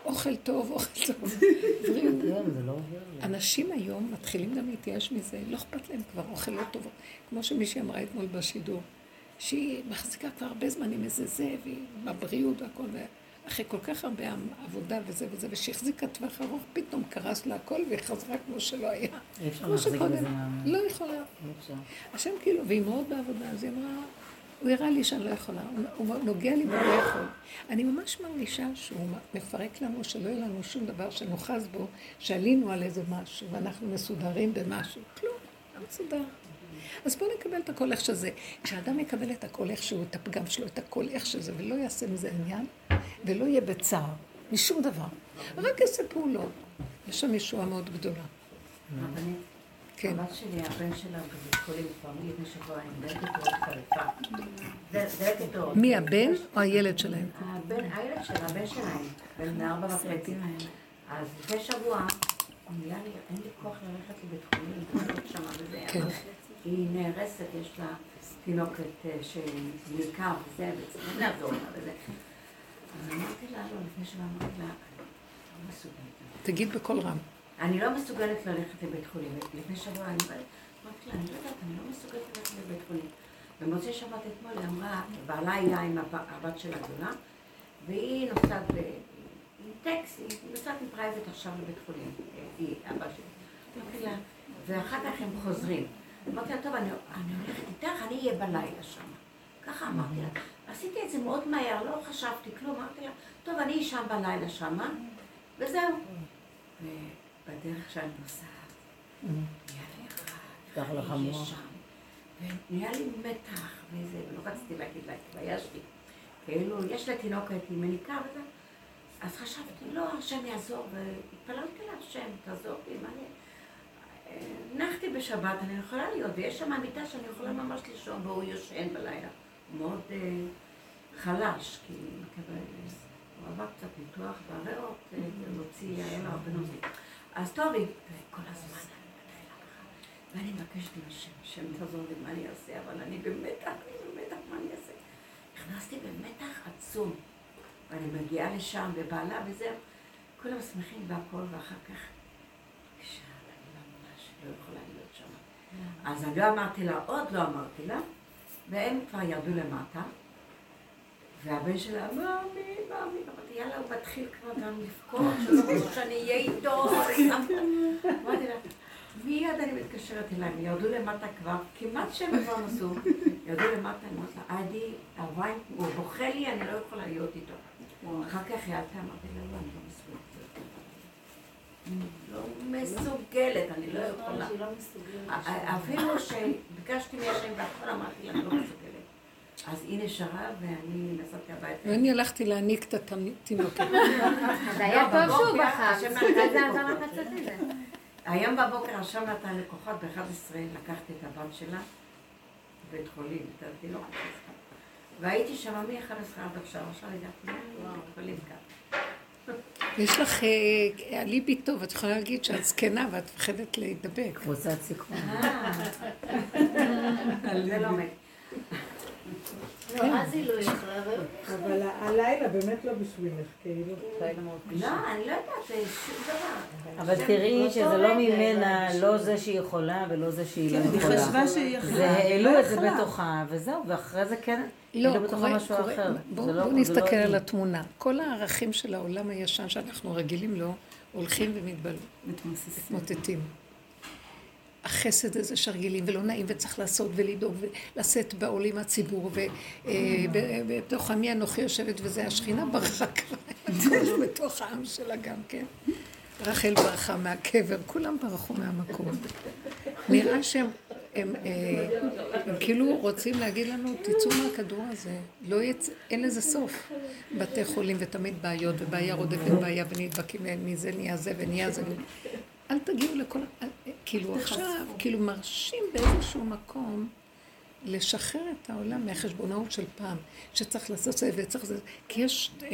אוכל טוב, אוכל טוב, בריאות. כן, לא. אנשים היום מתחילים גם להתייאש מזה, לא אכפת להם כבר אוכל לא טוב. כמו שמישהי אמרה אתמול בשידור, שהיא מחזיקה כבר הרבה זמן עם איזה זה, והיא בבריאות והכל, ואחרי כל כך הרבה עבודה וזה וזה, ושהחזיקה טווח ארוך, פתאום קרס לה הכל והיא חזרה כמו שלא היה. אי אפשר להחזיק. בזה. לא יכולה. השם כאילו, והיא מאוד בעבודה, אז היא אמרה, הוא הראה לי שאני לא יכולה, הוא הוא נוגע לי ולא יכול. אני ממש מרגישה שהוא מפרק לנו, שלא יהיה לנו שום דבר שנוחז בו, שעלינו על איזה משהו, ואנחנו מסודרים במשהו. כלום, לא מסודר. אז בואו נקבל את הכל איך שזה. כשאדם יקבל את הכל איך שהוא, את הפגם שלו, את הכל איך שזה, ולא יעשה מזה עניין, ולא יהיה בצער, משום דבר. רק יעשה פעולות. יש שם ישועה מאוד גדולה. כן. הבת שלי, הבן שלה בבית חולים כבר לפני שבוע עם דלקת עורית חריפה. דלקת עורית. מי, הבן או הילד שלהם? הבן, הילד שלה, הבן שלהם, בן ארבע וחצי. אז לפני שבוע, נהיה לי, אין לי כוח ללכת לבית חולים, וזה. כן. היא נהרסת, יש לה תינוקת אה, שנלקה וזה, וצריכים לעזור לה וזה. אז אמרתי לה, לא, לפני שבוע אמרתי לה, אני לא מסוגלת. תגיד בקול רם. אני לא מסוגלת ללכת לבית חולים. לפני שבוע אני אמרתי לה, אני לא יודעת, אני לא מסוגלת ללכת לבית חולים. במוצאי שבת אתמול היא אמרה, בעלה היה עם הב- הבת שלה הגדולה, והיא נוסעת. עם טקסי, היא נוסעת עם private עכשיו לבית חולים, אה, היא, הבת שלי. ואחר כך הם חוזרים. אמרתי לה, טוב, אני, אני הולכת איתך, אני אהיה בלילה שם. ככה אמרתי לה. עשיתי את זה מאוד מהר, לא חשבתי כלום, אמרתי לה, טוב, אני אשם בלילה שמה, וזהו. ובדרך שאני נוסעת, נהיה לי רע, המוח. שם, ונהיה לי מתח וזה, ולא רציתי להגיד לה, התביישתי. כאילו, יש לה תינוקת עם מניקה וזה, אז חשבתי, לא, השם יעזור, והתפללתי להשם, תעזור לי, מה אני... אה, הנחתי בשבת, אני יכולה להיות, ויש שם מיטה שאני יכולה ממש לישון, והוא יושן בלילה. מאוד אה, חלש, כי הוא עבר קצת ניתוח בריאות, אה, להוציא, היה לו הרבה נוזלים. אז טוב, כל הזמן אני ככה, ואני מבקשת מהשם, השם תעזור לי, מה אני אעשה, אבל אני במתח, אני במתח, מה אני אעשה? נכנסתי במתח עצום, ואני מגיעה לשם, ובעלה וזהו, כולם שמחים והכל, ואחר כך, לא יכולה להיות שם. אז אני לא אמרתי לה, עוד לא אמרתי לה, והם כבר ירדו למטה, והבן שלה, מאמי, מאמי, אמרתי, יאללה, הוא מתחיל כבר גם לבכות, שלא רוצה שאני אהיה איתו, <laughs> אמרתי לה, מיד אני מתקשרת אליי, הם ירדו למטה כבר, כמעט שהם כבר נסעו, ירדו למטה, אני אומרת לה, עדי, הוויין, הוא בוכה לי, אני לא יכולה להיות איתו. אחר כך היא עלתה, אמרתי לה, לא, אני לא מסוגלת. אני לא מסוגלת, אני לא יכולה. שהיא לא מסוגלת. אפילו שביקשתי מהשם והכל אמרתי לה, אני לא מסוגלת. אז היא נשארה ואני נסעתי הביתה. ואני הלכתי להניק את התינוקת. <laughs> זה היה לא, טוב שהוא בחר. היום בבוקר השם נתן לי כוחות, ב-11 לקחתי את הבת שלה לבית חולים, את התינוקת. והייתי שם מ-11 עד עכשיו, עכשיו הגעתי לבית חולים כאן. יש לך אה, אליבי טוב, את יכולה להגיד שאת זקנה ואת מפחדת להידבק. קבוצת סיכון. אה, <laughs> זה לא מת. לא, היא לא אבל... ה- הלילה באמת לא בשבילך, כאילו. לא, אני לא יודעת, זה שום דבר. אבל תראי שזה לא ממנה, לא זה שהיא יכולה ולא זה שהיא לא כן, היא יכולה. חשבה שהיא יכלה. זה היא לא העלו את זה. בתוכה, וזהו, ואחרי זה כן, לא, היא בתוכה קורה, משהו קורה. אחר. בואו לא- לא נסתכל היא. על התמונה. כל הערכים של העולם הישן שאנחנו רגילים לו, הולכים מתמוססים. ומתמוטטים. החסד הזה שרגילים ולא נעים וצריך לעשות ולדאוג ולשאת בעולים הציבור ובתוך עמי אנוכי יושבת וזה השכינה ברחה כבר <laughs> בתוך העם שלה גם כן. רחל ברחה מהקבר, כולם ברחו מהמקום. נראה שהם הם, אה, הם כאילו רוצים להגיד לנו, תצאו מהכדור הזה, לא יצא, אין לזה סוף. בתי חולים ותמיד בעיות, ובעיה רודפת בעיה, ונדבקים מזה נהיה זה ונהיה זה. אל תגיעו לכל... אל, כאילו עכשיו, כאילו מרשים באיזשהו מקום לשחרר את העולם מהחשבונאות של פעם, שצריך לעשות זה וצריך זה, כי יש, אה,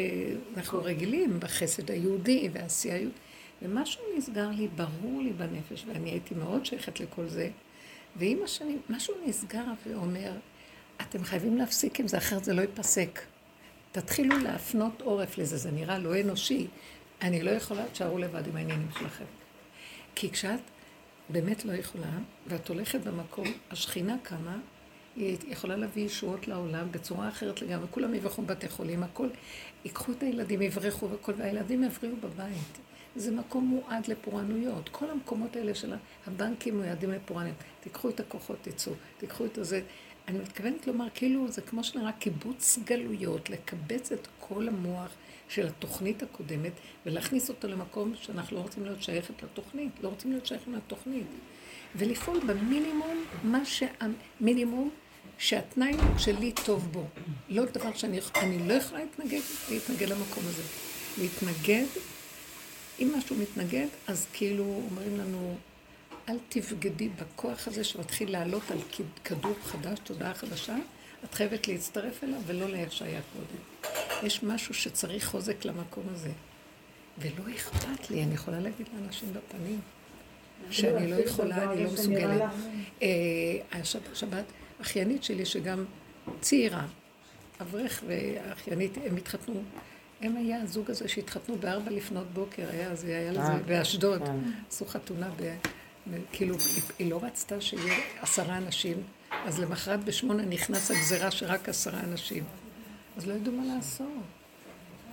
אנחנו רגילים בחסד היהודי והעשייה היהודית, ומשהו נסגר לי, ברור לי בנפש, ואני הייתי מאוד שייכת לכל זה, ועם השנים, משהו נסגר ואומר, אתם חייבים להפסיק עם זה, אחרת זה לא ייפסק. תתחילו להפנות עורף לזה, זה נראה לא אנושי. אני לא יכולה, תשארו לבד עם העניינים שלכם. כי כשאת באמת לא יכולה, ואת הולכת במקום, השכינה קמה, היא יכולה להביא ישועות לעולם בצורה אחרת לגמרי. כולם יברחו בבתי חולים, הכל, ייקחו את הילדים, יברחו והכל, והילדים יבריאו בבית. זה מקום מועד לפורענויות. כל המקומות האלה של הבנקים מועדים לפורענויות. תיקחו את הכוחות, תצאו, תיקחו את הזה. אני מתכוונת לומר, כאילו, זה כמו שנראה קיבוץ גלויות, לקבץ את כל המוח של התוכנית הקודמת ולהכניס אותו למקום שאנחנו לא רוצים להיות שייכת לתוכנית, לא רוצים להיות שייכים לתוכנית. ולפעול במינימום, מה שהמינימום שהתנאי שלי טוב בו. לא דבר שאני אני לא יכולה להתנגד, להתנגד למקום הזה. להתנגד, אם משהו מתנגד, אז כאילו אומרים לנו, אל תבגדי בכוח הזה שמתחיל לעלות על כדור חדש, תודעה חדשה, את חייבת להצטרף אליו ולא לאיך שהיה קודם. יש משהו שצריך חוזק למקום הזה. ולא אכפת לי, אני יכולה להגיד לאנשים בפנים, שאני לא יכולה, אני לא מסוגלת. אה, השבת, אחיינית שלי, שגם צעירה, אברך ואחיינית, הם התחתנו, הם היה הזוג הזה שהתחתנו בארבע לפנות בוקר, היה, זה היה לזה אה, באשדוד, כן. עשו חתונה ב... כאילו, היא לא רצתה שיהיה עשרה אנשים, אז למחרת בשמונה נכנס הגזירה שרק עשרה אנשים. אז לא ידעו מה לעשות.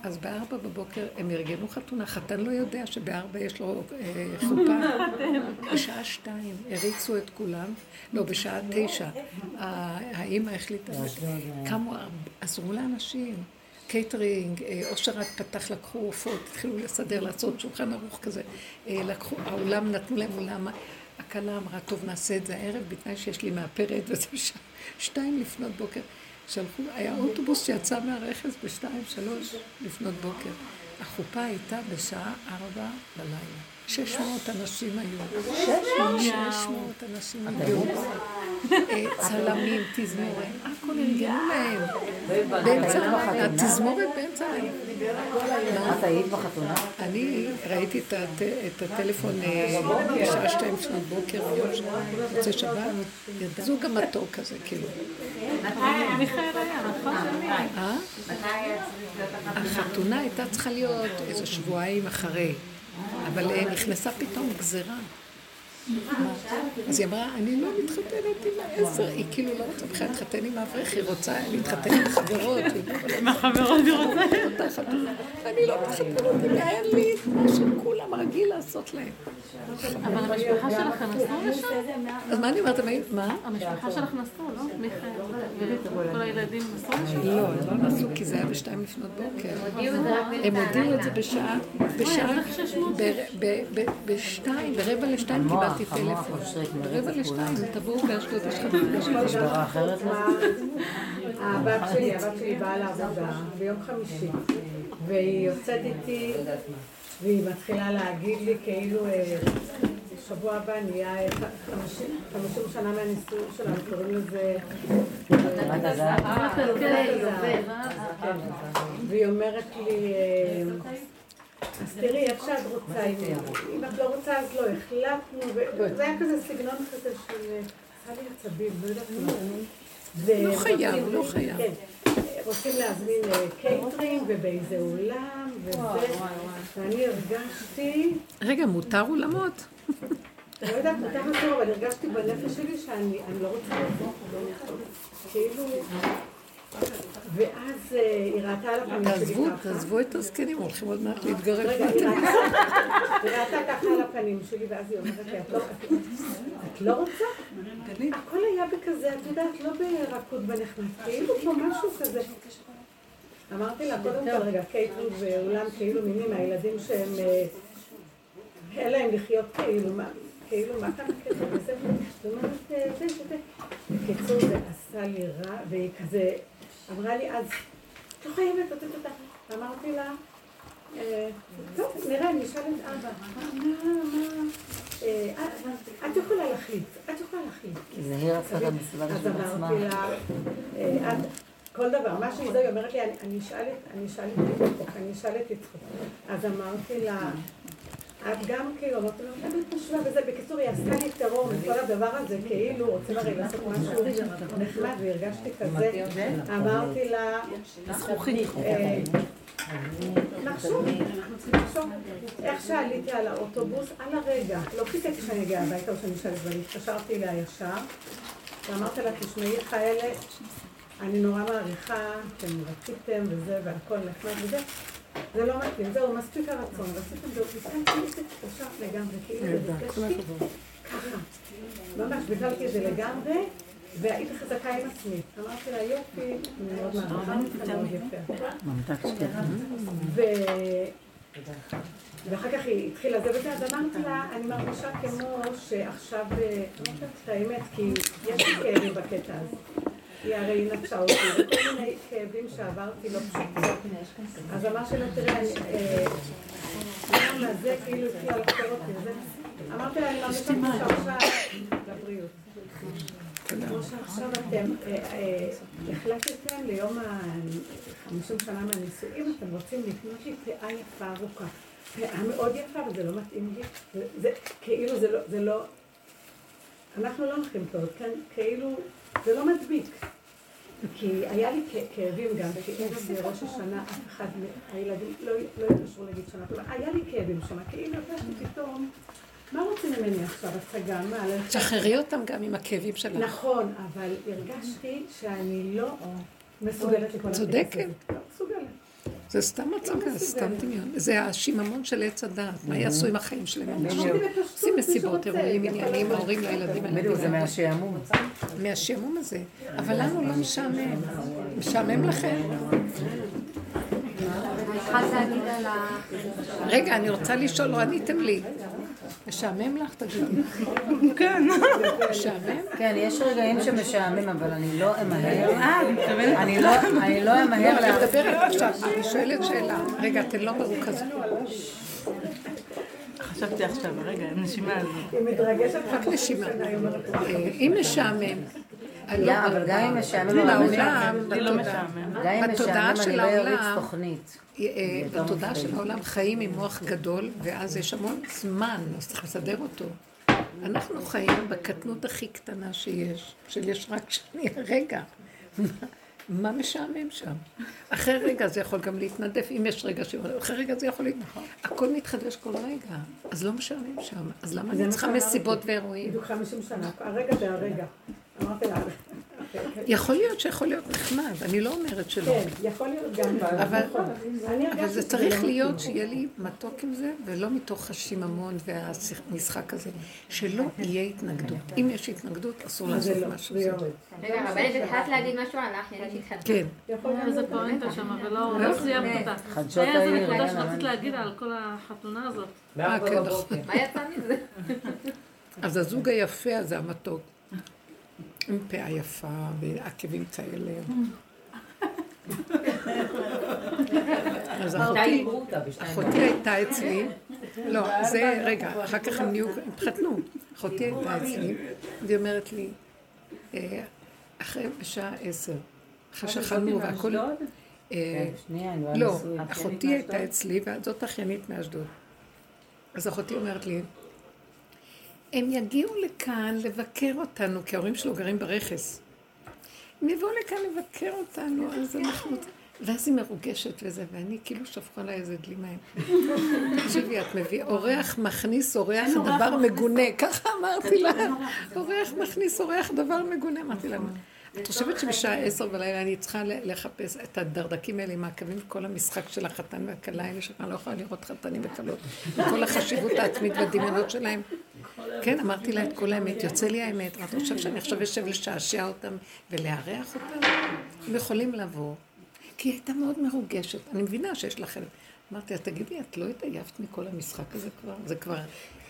אז בארבע בבוקר הם ארגנו חתונה, חתן לא יודע שבארבע יש לו אה, חופה. בשעה שתיים הריצו את כולם, לא, בשעה תשע. האימא החליטה, קמו, עזרו לאנשים. קייטרינג, אה, אושר רק פתח, לקחו עופות, התחילו לסדר, לעשות שולחן ערוך כזה. אה, לקחו, האולם, נתנו להם אולם. הכלה אמרה, טוב, נעשה את זה הערב, בתנאי שיש לי מאפרת, וזה בשעה שתיים לפנות בוקר. שלחו, היה אוטובוס שיצא מהרכס בשתיים, שלוש לפנות בוקר. החופה הייתה בשעה ארבע בלילה. שש מאות אנשים היו. שש מאות אנשים היו. אה, צלמים, תזמורת, הכל ארגנו להם. באמצע, התזמורת באמצע. את היית בחתונה? אני ראיתי את הטלפון אה, בשעה שתיים לפנות בוקר, מוצאי שבת, זוג המתוק כזה, כאילו. נכון? אה? החתונה הייתה צריכה להיות איזה שבועיים אחרי. אבל אה, נכנסה פתאום גזירה. אז היא אמרה, אני לא מתחתנת עם העשר, היא כאילו לא רוצה בכלל להתחתן עם האברך, היא רוצה להתחתן עם חברות. עם החברות היא רוצה. אני לא מתחתנת עם אין לי מה שכולם רגיל לעשות להם. אבל המשפחה שלך נסעו לשם? אז מה אני אומרת, מה? המשפחה שלך נסעו, לא? מיכאל, כל הילדים נסעו לשם? לא, הם לא נסעו כי זה היה בשתיים לפנות בוקר. הם הודיעו את זה בשעה, בשעה, בשתיים, ברבע לשתיים קיבלתי. קיבלתי טלפון. רבע לשתיים, תבואו באשדוד, יש לך משפחה אחרת? הבת שלי, הבת שלי באה לעבודה ביום חמישי, והיא יוצאת איתי, והיא מתחילה להגיד לי כאילו, אה, שבוע הבא נהיה חמישים שנה מהנישואים שלנו, קוראים לזה... והיא אומרת לי... אה, אז תראי, איך שאת רוצה, אם את לא רוצה אז לא, החלטנו, זה היה כזה סגנון כזה של... עשה לי עצבים, לא יודעת מה. לא חייב, לא חייב. כן. רוצים להזמין אה, קייטרינג ובאיזה אולם וזה, ואני הרגשתי... רגע, מותר אולמות? לא יודעת, מותר אסור, אבל הרגשתי בנפש שלי שאני לא רוצה לבוא. כאילו... ואז אה, היא ראתה על הפנים שלי ככה. תעזבו את הזקנים, הולכים עוד מעט להתגרב. רגע, היא ראתה ככה על הפנים שלי, ואז היא אומרת לי, לא- את לא רוצה? הכל היה בכזה, את יודעת, לא ברכות בנחמד, כאילו פה משהו כזה. אמרתי לה, קודם כל, רגע, קייטרינג ואולם כאילו מיני מהילדים שהם, אה, אין להם לחיות כאילו, מה, כאילו, מה אתה מכיר? וזה, זאת אומרת, אה, זה, זה, בקיצור, זה עשה לי רע, והיא כזה... אמרה לי, אז את לא חייבת לתת אותה. אמרתי לה, אה, טוב, נראה, אני אשאל את אבא. מה, מה, אה, את- יכולה להחליט, את יכולה להחליט. זה היא רצתה את המסיבה אז בשביל עצמה. אמרתי לה, אה, כל דבר, מה שהיא אומרת לי, אני אשאל את יצחוק, אני אשאל את יצחוק. אז אמרתי לה, את גם כאילו, אמרתי לה, למה את משווה וזה? בקיצור, היא עשתה לי טרור מכל הדבר הזה, כאילו, רוצים הרי לעשות משהו נחמד, והרגשתי כזה. אמרתי לה, אה, נחשוב, לחשוב. איך שעליתי על האוטובוס, על הרגע, לא חיכיתי שאני אגיע הביתה או שאני אשאל ואני התקשרתי אליה ישר, ואמרתי לה, תשמעי כאלה, אני נורא מעריכה, אתם רציתם וזה, והכל נחמד וזה. זה לא מתאים, זהו, מספיק הרצון, רציתם זהו, הסכמתי לזה ישר לגמרי, כאילו, הרגשתי ככה. ממש, ביטלתי את זה לגמרי, והייתי חזקה עם עצמי. אמרתי לה, יופי, אני מאוד מעריכה אותך, מאוד יפה. שקטה. ו... ואחר כך היא התחילה זה וזה, אז אמרתי לה, אני מרגישה כמו שעכשיו, אה, אמרתי לה את האמת, כי יש לי כאבים בקטע הזה. היא הרי נטשה אותי, וכל מיני כאבים שעברתי לא פשוטים. אז אמרתי לה, תראה, אה, למה זה כאילו התחילה לחקור אותי. אמרתי לה, אני מרגישה שעכשיו, לבריאות. כמו שעכשיו אתם אה, אה, החלטתם ליום ה-50 שנה מהנישואים, אתם רוצים לקנות לי פאה יפה ארוכה. פאה מאוד יפה, אבל זה לא מתאים לי. זה- כאילו, זה לא, זה לא... אנחנו לא הולכים כן? כאילו, זה לא מדביק. כי היה לי כאבים גם, כי בראש השנה אף אחד מהילדים לא לא התקשרו להגיד שנה טובה. היה לי כאבים שם, כאילו הרגשתי פתאום, מה רוצים ממני עכשיו, הצגה? מה, תשחררי אותם גם עם הכאבים שלך. נכון, אבל הרגשתי שאני לא מסוגלת לכל הטקס צודקת. לא מסוגלת. זה סתם הצגה, זה סתם דמיון. זה השיממון של עץ הדעת. מה יעשו עם החיים שלהם? בפשטות, עושים מסיבות, אירועים, עניינים. ההורים לילדים. בדיוק, זה מהשעמום. מהשעמום הזה. אבל לנו לא משעמם. משעמם לכם? רגע, אני רוצה לשאול, לא עניתם לי. משעמם לך? תגידי. כן. משעמם? כן, יש רגעים שמשעמם, אבל אני לא אמהר. אני לא אני לא אמהר אני לה... מדברת עכשיו, אני שואלת שאלה. רגע, אתן לא מרוכזות. חשבתי עכשיו, רגע, נשימה על זה. היא מתרגשת רק נשימה. אה, אם משעמם, לא- אבל גם אם משעמם, לי לא בתודעה- משעמם. גם אם בתודעה של לא אריץ העולם- תוכנית. אה, בתודעה של העולם חיים עם מוח גדול, ואז יש המון זמן, אז צריך לסדר אותו. אנחנו חיים בקטנות הכי קטנה שיש, של יש רק שנייה, רגע. מה- משעמם שם? אחרי רגע זה יכול גם להתנדף, אם יש רגע ש... אחרי רגע זה יכול להיות... הכל מתחדש כל רגע, אז לא משעמם שם. אז למה אני צריכה. מסיבות ואירועים? בדיוק 50 שנה. הרגע זה הרגע. אמרתי לה, יכול להיות שיכול להיות נחמד, אני לא אומרת שלא. כן, יכול להיות גם. אבל- נכון. זה שזה צריך לא להיות. שיהיה לי מתוק עם זה, ולא מתוך השיממון והמשחק הזה. שלא יהיה התנגדות. אם יש התנגדות, אסור לעשות לא, משהו. רגע, רבנית, התחלת להגיד משהו על לך, ידעתי שהתחלת. כן. איזה להיות. פואנטה שם, ולא לא סיימת אותה. חדשות היה איזה נקודה כן, שרצית להגיד על כל החתונה הזאת. אה, כן, נכון. מה יצא מזה? אז הזוג היפה הזה, המתוק, עם פאה יפה ועקבים כאלה. <laughs> אז אחותי, אחותי הייתה אצלי, לא, <laughs> זה, רגע, אחר כך הם נהיו, הם התחתנו. אחותי הייתה אצלי, והיא אומרת לי, אה, אחרי בשעה עשר, אחרי שאכלנו והכל... אה, כן, רואה לא, ניסוי. אחותי הייתה אצלי, וזאת אחיינית מאשדוד. אז אחותי אומרת לי, הם יגיעו לכאן לבקר אותנו, כי ההורים שלו גרים ברכס. הם יבואו לכאן לבקר אותנו, אז אנחנו... ואז היא מרוגשת וזה, ואני כאילו שפכו עליי איזה דלי מים. תקשיבי, את מביאה, אורח מכניס אורח דבר מגונה, ככה אמרתי לה, אורח. מכניס אורח דבר מגונה, אמרתי לה, את חושבת שבשעה עשר בלילה אני צריכה לחפש את הדרדקים האלה עם העקבים וכל המשחק של החתן והכלה האלה, שאני לא יכולה לראות חתנים וכלות, וכל החשיבות העצמית והדמיונות שלהם. כן, אמרתי לה את כל האמת, יוצא לי האמת, אתה חושב שאני עכשיו אשב לשעשע אותם ולארח אותם? הם יכולים לבוא, כי היא הייתה מאוד מרוגשת. אני מבינה שיש חלק. אמרתי לה, תגידי, את לא התעייפת מכל המשחק הזה כבר? זה כבר,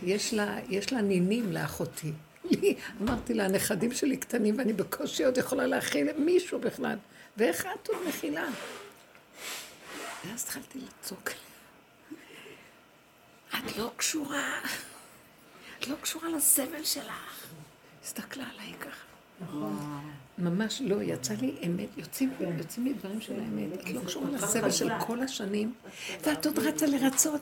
יש לה נינים לאחותי. לי, אמרתי לה, הנכדים שלי קטנים ואני בקושי עוד יכולה להכיל מישהו בכלל. ואיך את עוד מכילה? ואז התחלתי לצעוק. את לא קשורה, את לא קשורה לסבל שלך. הסתכלה עליי ככה. ממש לא, יצא לי אמת, יוצאים, יוצאים לי דברים של האמת. את לא קשורה לסבל של כל השנים, ואת עוד רצה לרצות.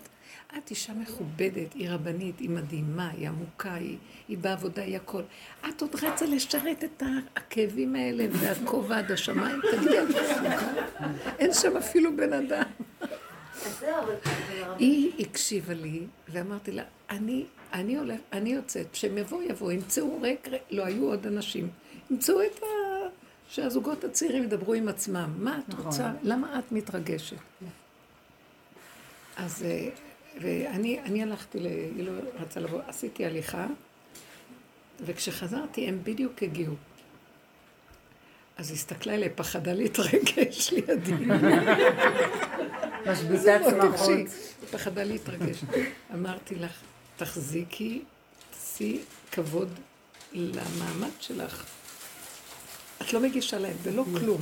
את אישה מכובדת, היא רבנית, היא מדהימה, היא עמוקה, היא, היא בעבודה, היא הכל. את עוד רצה לשרת את הכאבים האלה והכובע עד השמיים, תגידי? אין שם אפילו בן אדם. היא הקשיבה לי, ואמרתי לה, אני, אני הולך, אני יוצאת, כשהם יבואו, יבואו, ימצאו ריק, לא היו עוד אנשים, ימצאו את ה... שהזוגות הצעירים ידברו עם עצמם. מה את רוצה? למה את מתרגשת? אז אה, ואני אני הלכתי, ל... היא לא רצה לבוא, עשיתי הליכה, וכשחזרתי הם בדיוק הגיעו. אז היא הסתכלה עליי, פחדה להתרגש לידי. משביתת צמחות. פחדה להתרגש. אמרתי לך, תחזיקי, תעשי כבוד למעמד שלך. את לא מגישה להם, ולא כלום.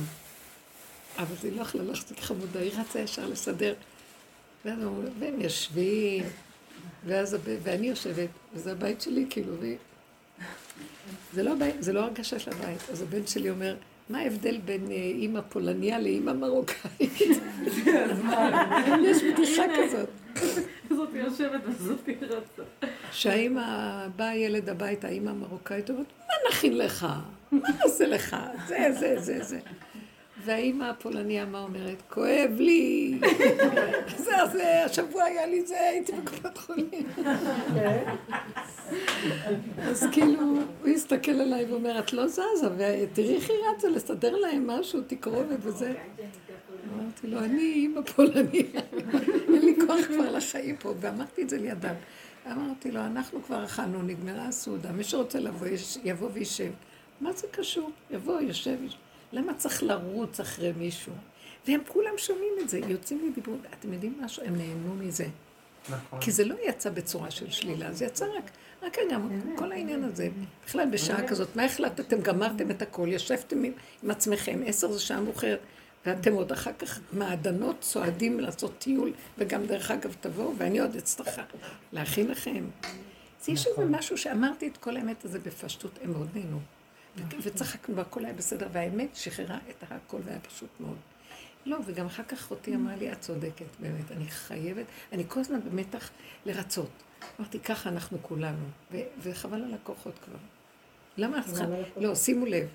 אבל זה לא יכלה ללכת חמודה, היא רצה ישר לסדר. והם יושבים, ואז, ואני יושבת, וזה הבית שלי, כאילו, ו... זה לא, הבית, זה לא הרגשה של הבית. אז הבן שלי אומר, מה ההבדל בין אה, אימא פולניה לאימא מרוקאית? <laughs> יש בדיחה כזאת. זאת יושבת וזאת רצה. כשהאימא, בא הילד הביתה, האימא המרוקאית אומרת, מה נכין לך? מה נעשה לך? זה, זה, זה, זה. והאימא הפולניה, מה אומרת? כואב לי. <laughs> זה, זה, השבוע היה לי זה, הייתי בקופת חולים. אז כאילו, הוא הסתכל עליי ואומר, את לא זזה, ותראי איך היא רצה לסדר להם משהו, תקרובת וזה. אמרתי לו, אני אימא פולניה, אין לי כוח כבר לחיים פה, ואמרתי את זה לידם. אמרתי לו, אנחנו כבר אכלנו, נגמרה הסעודה, מי שרוצה לבוא, יבוא וישב. מה זה קשור? יבוא, יושב, ישב. למה צריך לרוץ אחרי מישהו? והם כולם שומעים את זה, יוצאים לדיבור, אתם יודעים משהו? הם נהנו מזה. נכון. כי זה לא יצא בצורה של שלילה, זה יצא רק, רק רגע, כל העניין הזה, בכלל בשעה כזאת, מה החלטתם? גמרתם את הכל, ישבתם עם, עם עצמכם, עשר זה שעה מאוחרת, ואתם עוד אחר כך מעדנות צועדים לעשות טיול, וגם דרך אגב תבואו, ואני עוד אצטרך להכין לכם. זה יש איזה נכון. משהו שאמרתי את כל האמת הזה בפשטות, הם מאוד נהנו. וצחקנו והכל היה בסדר, והאמת שחררה את הכל והיה פשוט מאוד. לא, וגם אחר כך אחותי אמרה לי, את צודקת, באמת, אני חייבת, אני כל הזמן במתח לרצות. אמרתי, ככה אנחנו כולנו, וחבל על הכוחות כבר. למה את צריכה... לא, שימו לב.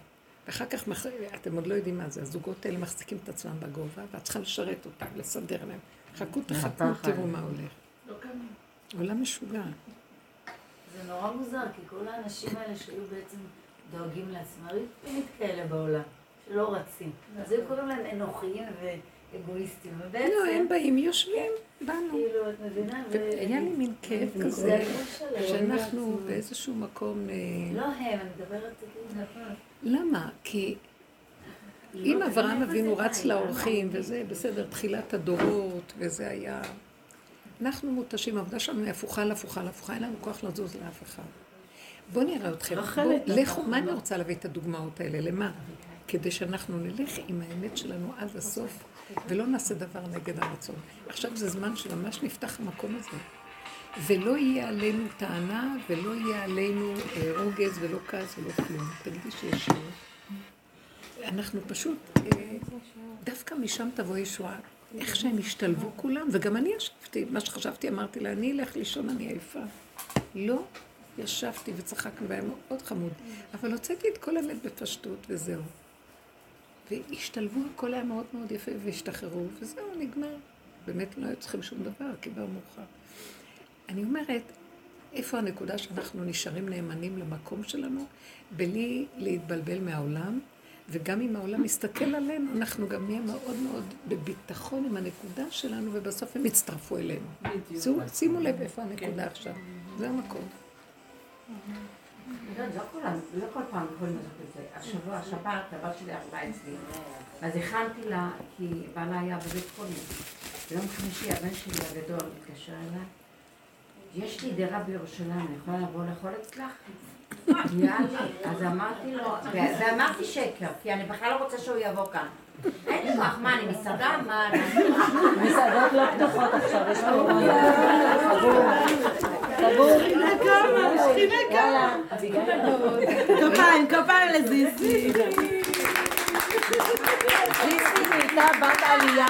ואחר כך, אתם עוד לא יודעים מה זה, הזוגות האלה מחזיקים את עצמם בגובה, ואת צריכה לשרת אותם, לסדר להם. חכו, תחכו, תראו מה הולך. לא עולם משוגע. זה נורא מוזר, כי כל האנשים האלה שהיו בעצם... דואגים לעצמם, היו תמיד כאלה בעולם, שלא רצים. אז היו קוראים להם אנוכיים ואגואיסטים, ובעצם... לא, הם באים, יושבים, באנו. כאילו, את מבינה? היה לי מין כאב כזה, שאנחנו באיזשהו מקום... אה, לא הם, אני מדברת כאילו... למה? כי... אם אברהם אבינו רץ לאורחים, וזה בסדר, תחילת הדורות, וזה היה... אנחנו מותשים, העבודה שלנו היא הפוכה על הפוכה על הפוכה, אין לנו כוח לזוז לאף אחד. בואו נראה אתכם. לכו, מה אני רוצה להביא את הדוגמאות האלה? למה? כדי שאנחנו נלך עם האמת שלנו עד הסוף, ולא נעשה דבר נגד הרצון. עכשיו זה זמן שממש נפתח המקום הזה. ולא יהיה עלינו טענה, ולא יהיה עלינו אה, רוגז, ולא כעס, ולא כלום. תגידי שיש... אנחנו פשוט, אה, דווקא משם תבוא ישועה. איך שהם השתלבו כולם, וגם אני ישבתי, מה שחשבתי, אמרתי לה, אני אלך לישון, אני עייפה. לא ישבתי וצחקנו והיה מאוד חמוד, אבל הוצאתי את כל האמת בפשטות וזהו. והשתלבו, הכל היה מאוד מאוד יפה והשתחררו, וזהו, נגמר. באמת לא היו צריכים שום דבר, כי כבר מאוחר. אני אומרת, איפה הנקודה שאנחנו נשארים נאמנים למקום שלנו, בלי להתבלבל מהעולם, וגם אם העולם מסתכל עלינו, אנחנו גם נהיה מאוד מאוד בביטחון עם הנקודה שלנו, ובסוף הם יצטרפו אלינו. שימו לב איפה הנקודה עכשיו, זה המקום. לא, לא כל פעם יכולים לעשות את זה. השבוע, השבת, הבת שלי עבדה אצלי. אז הכנתי לה, כי בעלה היה בבית חולים. ביום חמישי הבן שלי הגדול התקשר אליי. יש לי דירה בירושלים, אני יכולה לבוא לאכול אצלך? <laughs> אז אמרתי לו, ואמרתי שקר, כי אני בכלל לא רוצה שהוא יבוא כאן. אין לי כוח, מה, אני מסעדה? מה. מסעדות לא פתוחות עכשיו, יש קורונה. סגור. סגור. יאללה. כפיים, כפיים לזיסי. זיסי נהייתה בת עלייה.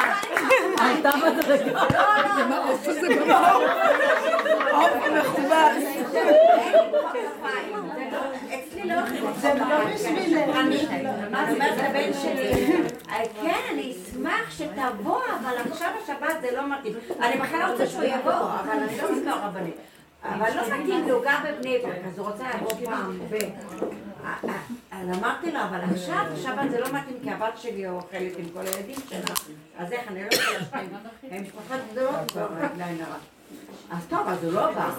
עלתה מדרגה. העוף הזה במעוף. עוף מכובד. אצלי לא אוכלים את לא בשבילך. אני אומרת לבן שלי, כן, אני אשמח שתבוא, אבל עכשיו השבת זה לא מתאים. אני בכלל רוצה שהוא יבוא, אבל אני לא רוצה רבנית. אבל לא מתאים, הוא גר בבני ברק, אז הוא רוצה לבוא פעם. אז אמרתי לו, אבל עכשיו, השבת זה לא מתאים, כי הבת שלי אוכלת עם כל הילדים שלה. אז איך, אני לא יכולה שתיים. הם משפחות גדולות, כבר הרע. אז טוב, אז הוא לא בא.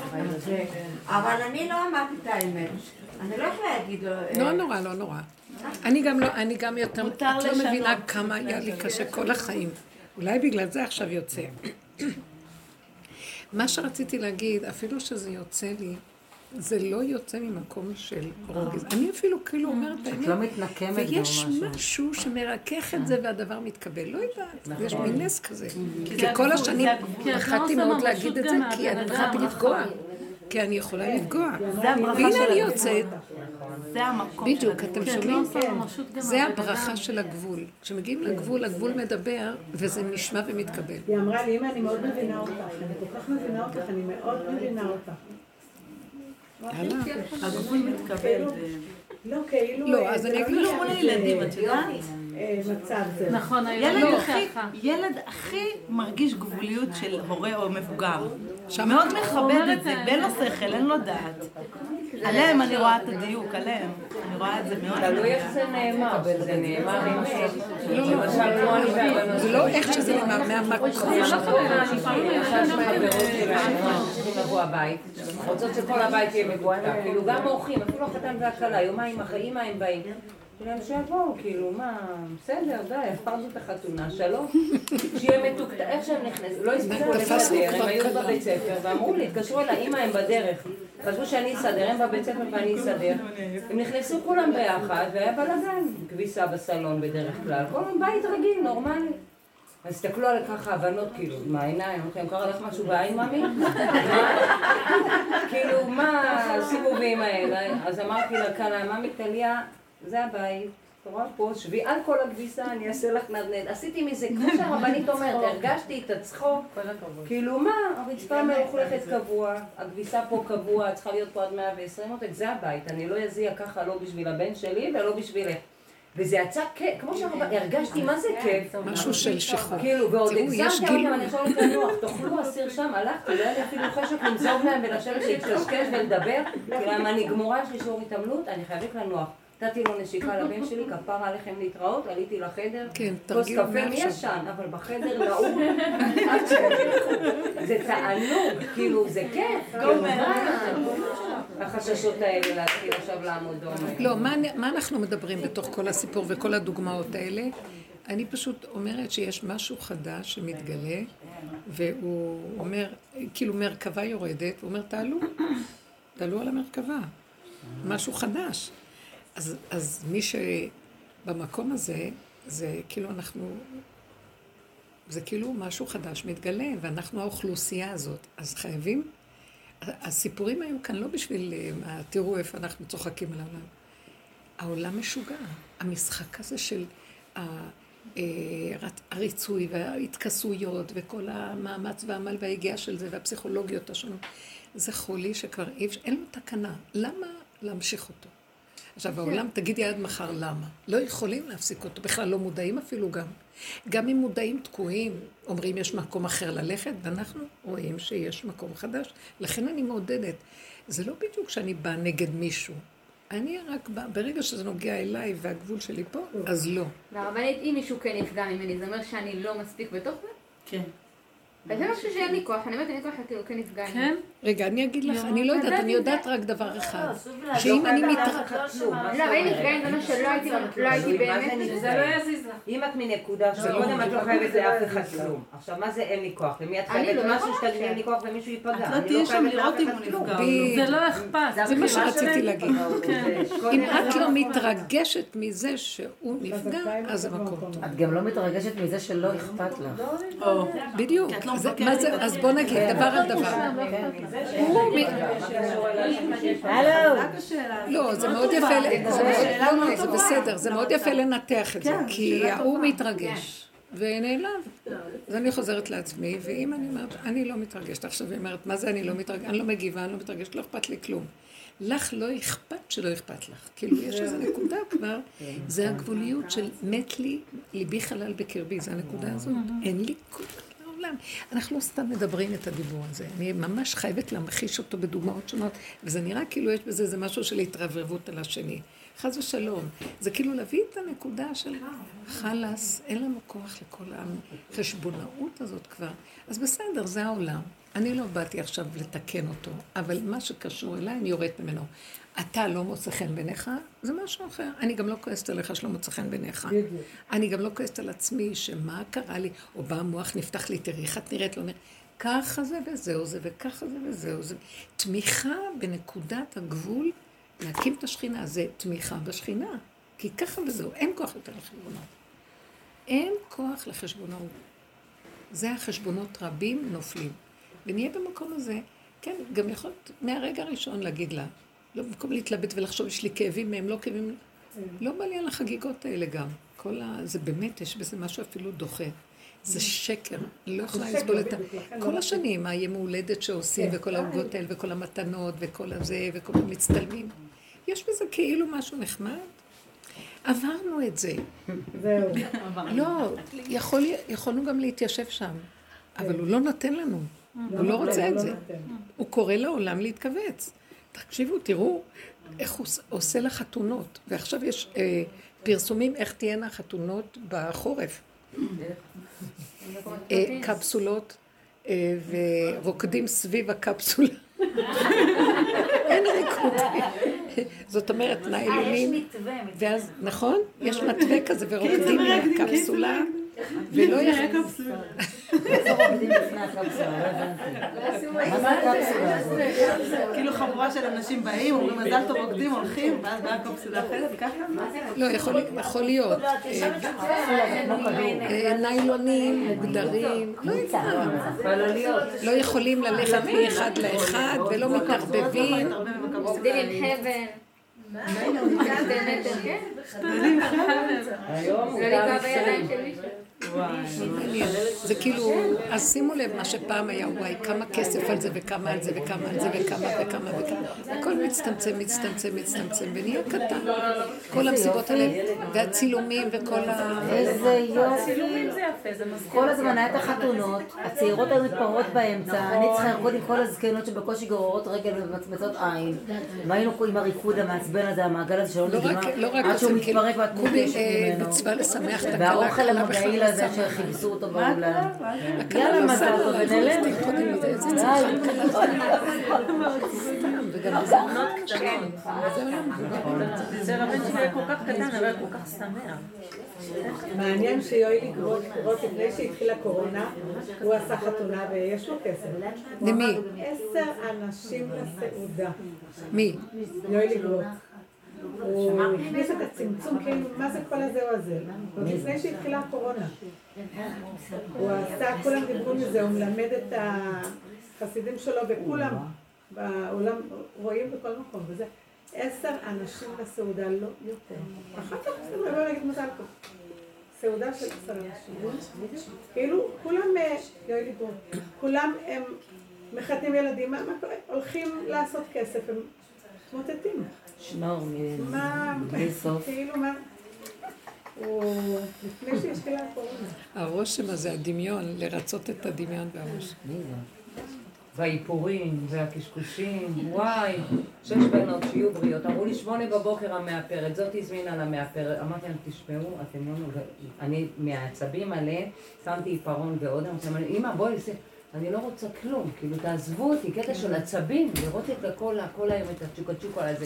אבל אני לא אמרתי את האמת. אני לא יכולה להגיד לו... לא נורא, לא נורא. אני גם לא, אני גם יותר, את לא. מבינה כמה היה לי קשה כל החיים. אולי בגלל זה עכשיו יוצא. <clears throat> מה שרציתי להגיד, אפילו שזה יוצא לי, זה לא יוצא ממקום של רוגז. אני אפילו כאילו אומרת את את לא מתנקמת ויש משהו. שמרכך את זה והדבר מתקבל. לא יודעת, יש מין נס כזה. כי כל השנים לא פחדתי עושה מאוד להגיד את זה, כי אני פחדתי אדם. לפגוע. כי אני יכולה לפגוע. זה הברכה והנה של אני הגבול. יוצאת, זה המקום של בדיוק, הגבול. אתם כי את לא שומעים? זה הברכה. של הגבול. כשמגיעים לגבול, הגבול מדבר, וזה נשמע ומתקבל. היא אמרה לי, אמא, אני מאוד מבינה אותך. אני כל כך מבינה אותך, אני מאוד מבינה אותך. הגבול מתקבל. ו- לא, כאילו... לא, אה, אז אני לא אגיד לך- כאילו מול הילדים, את יודעת? אה, מצב זה. נכון, ילד הילדים הכי, ככה. ילד הכי מרגיש גבוליות של הורה או מבוגר. שם- מאוד מכבד את זה, ואין לו שכל, אין לו דעת. עליהם אני רואה את הדיוק, עליהם. אני רואה את זה מאוד. תלוי איך זה נאמר, זה נאמר עם... לא, לא, זה לא איך שזה נאמר, מהמקום רוצות שכל הבית יהיה מבוטח, כאילו גם אורחים, אפילו החתן והכלה, יומיים אחרי אימא הם באים. שלהם שיבואו, כאילו, מה, בסדר, די, הפרנו את החתונה, שלום. שיהיה מתוקתק, איך שהם נכנסו, לא הספיקו לסדר, הם היו. בבית ספר, ואמרו לי, התקשרו אליי, אימא, הם בדרך. חשבו שאני אסדר, הם בבית ספר ואני אסדר. הם נכנסו כולם ביחד, והיה בלאגן. כביסה בסלון בדרך כלל, כל מיני בית רגיל, נורמלי. אז הסתכלו עליי ככה הבנות, כאילו, מה העיניים? אמרתי להם, קרה לך משהו בעין, ממי? כאילו, מה הסיבובים האלה? אז אמרתי לה, כאן, ממי טליה, זה הבית. את רואה פה, שבי על כל הכביסה, אני אעשה לך נדנד. עשיתי מזה, כמו שהרבנית אומרת, <laughs> הרגשתי את הצחוק. כאילו, מה, הרצפה מלוכלכת קבוע, הכביסה פה קבוע, צריכה להיות פה עד 120 עותק, זה הבית. אני לא אזיע ככה, לא בשביל הבן שלי ולא בשבילך. וזה יצא כיף, כמו שהרבנית, הרגשתי מה זה כיף. משהו של שחרור. כאילו, ועוד תראו, יש הגזמתי אותם. אני הולכת לנוח, תאכלו אסיר שם, הלכתי, לא היה לי אפילו חשק למזוג להם ולשבת להתקשקש ולדבר, כאילו, למה אני גמורה, יש לי שיעור התעמלות, אני חייבת לנוח. נתתי לו נשיקה לבן שלי, כפרה עליכם להתראות, עליתי לחדר, כן, כוס קפה, מי. ישן? אבל בחדר נעול. <laughs> זה תענוג, כאילו, זה כיף, כאילו, מה? החששות האלה להתחיל עכשיו לעמוד דום. לא, מה, מה אנחנו מדברים בתוך כל הסיפור וכל הדוגמאות האלה? אני פשוט אומרת שיש משהו חדש שמתגלה, והוא אומר, כאילו מרכבה יורדת, הוא אומר, תעלו, תעלו על המרכבה, משהו חדש. אז, אז מי שבמקום הזה, זה כאילו אנחנו, זה כאילו משהו חדש מתגלה, ואנחנו האוכלוסייה הזאת, אז חייבים הסיפורים היו כאן לא בשביל, אה, תראו איפה אנחנו צוחקים על העולם. העולם משוגע. המשחק הזה של אה, הריצוי וההתכסויות וכל המאמץ והעמל וההיגיעה של זה והפסיכולוגיות השונות, זה חולי שכבר אי אפשר, אין לו תקנה. למה להמשיך אותו? עכשיו, העולם, תגידי עד מחר למה. לא יכולים להפסיק אותו, בכלל לא מודעים אפילו גם. גם אם מודעים תקועים, אומרים יש מקום אחר ללכת, ואנחנו רואים שיש מקום חדש. לכן אני מעודדת. זה לא בדיוק שאני באה נגד מישהו. אני רק באה, ברגע שזה נוגע אליי והגבול שלי פה, אז לא. והרבנית, אם מישהו כן נפגע ממני, זה אומר שאני לא מספיק בתוך זה? כן. זה משהו שאין לי כוח, אני אומרת, אין לי כוח כן נפגע. כן? רגע, אני אגיד לך, אני לא יודעת, אני יודעת רק דבר אחד. לא, שאם אני מת... לא, אבל אין נפגעים, זה אומר שלא הייתי לא באמת. זה לא יזיז לך. אם את מנקודה שקודם את לא חייבת לאף אחד כלום. עכשיו, מה זה אין לי כוח? למי את אני חייבת לא משהו שתגידי אין לי כוח ומישהו ייפגע? את לא תהיי שם לראות אם אחד הוא. נפגע. זה לא אכפת. זה מה שרציתי. להגיד. כן. אם את לא מתרגשת מזה שהוא נפגע, אז זה מקום טוב. את גם לא מתרגשת מזה שלא אכפת לך. בדיוק. לא את אז בוא נגיד דבר על דבר. הוא מ- הלו. לא, זה מאוד יפה, זה לא, לא, בסדר, זה מאוד יפה לנתח את זה, כי ההוא מתרגש ונעלב. אז אני חוזרת לעצמי, ואם אני אומרת, אני לא מתרגשת עכשיו, היא אומרת, מה זה אני לא מתרגשת? אני לא מגיבה, אני לא מתרגשת, לא אכפת לי כלום. לך לא אכפת שלא אכפת לך. כאילו, יש איזו נקודה כבר, זה הגבוליות של מת לי, ליבי חלל בקרבי, זה הנקודה הזאת. אין לי כוח לעולם. אנחנו לא סתם מדברים את הדיבור הזה, אני ממש חייבת להמחיש אותו בדוגמאות שונות, וזה נראה כאילו יש בזה איזה משהו של התרברבות על השני. חס ושלום. זה כאילו להביא את הנקודה של חלאס, אין לנו כוח לכל החשבונאות הזאת כבר. אז בסדר, זה העולם. אני לא באתי עכשיו לתקן אותו, אבל מה שקשור אליי, אני יורדת ממנו. אתה לא מוצא חן בעיניך, זה משהו אחר. אני גם לא כועסת עליך שלא מוצא חן בעיניך. אני גם לא כועסת על עצמי, שמה קרה לי, או בא המוח נפתח לי, תראי איך את נראית, לא נראית. ככה זה וזהו זה, וככה זה וזהו זה. תמיכה בנקודת הגבול, להקים את השכינה, זה תמיכה בשכינה. כי ככה וזהו, אין כוח יותר לחשבונות. אין כוח לחשבונות. זה החשבונות רבים נופלים. ונהיה במקום הזה, כן, גם יכול מהרגע הראשון להגיד לה, לא במקום להתלבט ולחשוב, יש לי כאבים מהם, לא כאבים, לא בא לי על החגיגות האלה גם. כל ה... זה באמת, יש בזה משהו אפילו דוחה. זה שקר, אני לא יכולה לסבול את ה... כל השנים, הימי הולדת שעושים, וכל העוגות האלה, וכל המתנות, וכל הזה, וכל המצטלמים. יש בזה כאילו משהו נחמד. עברנו את זה. זהו. לא, יכול, יכולנו גם להתיישב שם, אבל הוא לא נותן לנו. הוא לא רוצה את זה. הוא קורא לעולם להתכווץ. תקשיבו, תראו איך הוא עוש- עושה לחתונות. ועכשיו יש אה, פרסומים איך תהיינה חתונות בחורף. אה, קפסולות, אה, ורוקדים סביב הקפסולה. אין ריקוד. זאת אומרת, ניילונים. יש מתווה, מתווה. ואז, נכון? יש מתווה כזה, ורוקדים מהקפסולה, ולא יכולים... איזה רוקדים לפני הקפסולה? לא הבנתי. מה זה הקפסולה הזאת? כאילו חבורה של אנשים באים, אומרים מזל טוב רוקדים, הולכים, ואז באה קופסולה אחרת, ככה? לא, יכול יכול להיות. אה, ניילונים, מוגדרים, לא. לא יכולים ללכת מאחד לאחד, ולא מתערבבים. עובדים עם חבל. שתי מטר, כן? היום לא מותר זה כאילו, אז שימו לב מה שפעם היה, וואי, כמה כסף על זה וכמה על זה וכמה על זה וכמה וכמה וכמה. הכל מצטמצם, מצטמצם, מצטמצם, ונהיה קטן. כל המסיבות האלה, והצילומים וכל ה... איזה יופי. כל הזמן היה את החתונות, הצעירות היו מתפרעות באמצע, אני צריכה לרקוד עם כל הזקנות שבקושי גוררות רגל ומצמצות עין. והיינו עם הריקוד המעצבן הזה, המעגל הזה שלא לא נגמר, לא עד שהוא כאילו, מתפרק ואת אה, ממנו. מצווה לשמח את הכלה, והאוכל בכלל הזה לא שחיפשו אותו באולם. הכלה יאללה, לא מזל טוב, אנחנו ונלך. עובדים קודם לזה, איזה די. צרכן סתם, וגם בזה זה רבן שלי היה כל כך קטן, אבל היה כל כך שמח. מעניין שיואלי גרוט, גרוט, לפני שהתחילה קורונה, הוא עשה חתונה ויש לו כסף. למי? עשר אנשים לסעודה. מי? יואלי גרוט. הוא הכניס את הצמצום, כאילו, מה זה כל הזה או הזה? עוד לפני שהתחילה הקורונה. הוא עשה, כולם דיברו מזה, הוא מלמד את החסידים שלו, וכולם בעולם רואים בכל מקום, וזה עשר אנשים לסעודה, לא יותר. אחר כך זה לא להגיד מזל טוב. סעודה של עשר אנשים. כאילו, כולם, אה, כולם הם מחתנים ילדים, מה מה קורה? הולכים לעשות כסף, הם מתמוטטים. שנור מה, בלי <laughs> סוף. כאילו מה, הוא, לפני שהתחילה הקורונה. הרושם הזה, הדמיון, לרצות את הדמיון והראש. והאיפורים, והקשקושים, וואי, שש בנות שיהיו בריאות. אמרו לי שמונה בבוקר המאפרת, זאת הזמינה למאפרת. אמרתי להם, תשמעו, אתם לא נוגעים. אני מהעצבים עליהם, שמתי עיפרון ועוד, אמרתי להם, אמא בואי, זה... אני לא רוצה כלום, כאילו תעזבו אותי, קטע של עצבים, לראות את הכל, הכל היום, את הצ'וקה צ'וקה הזה.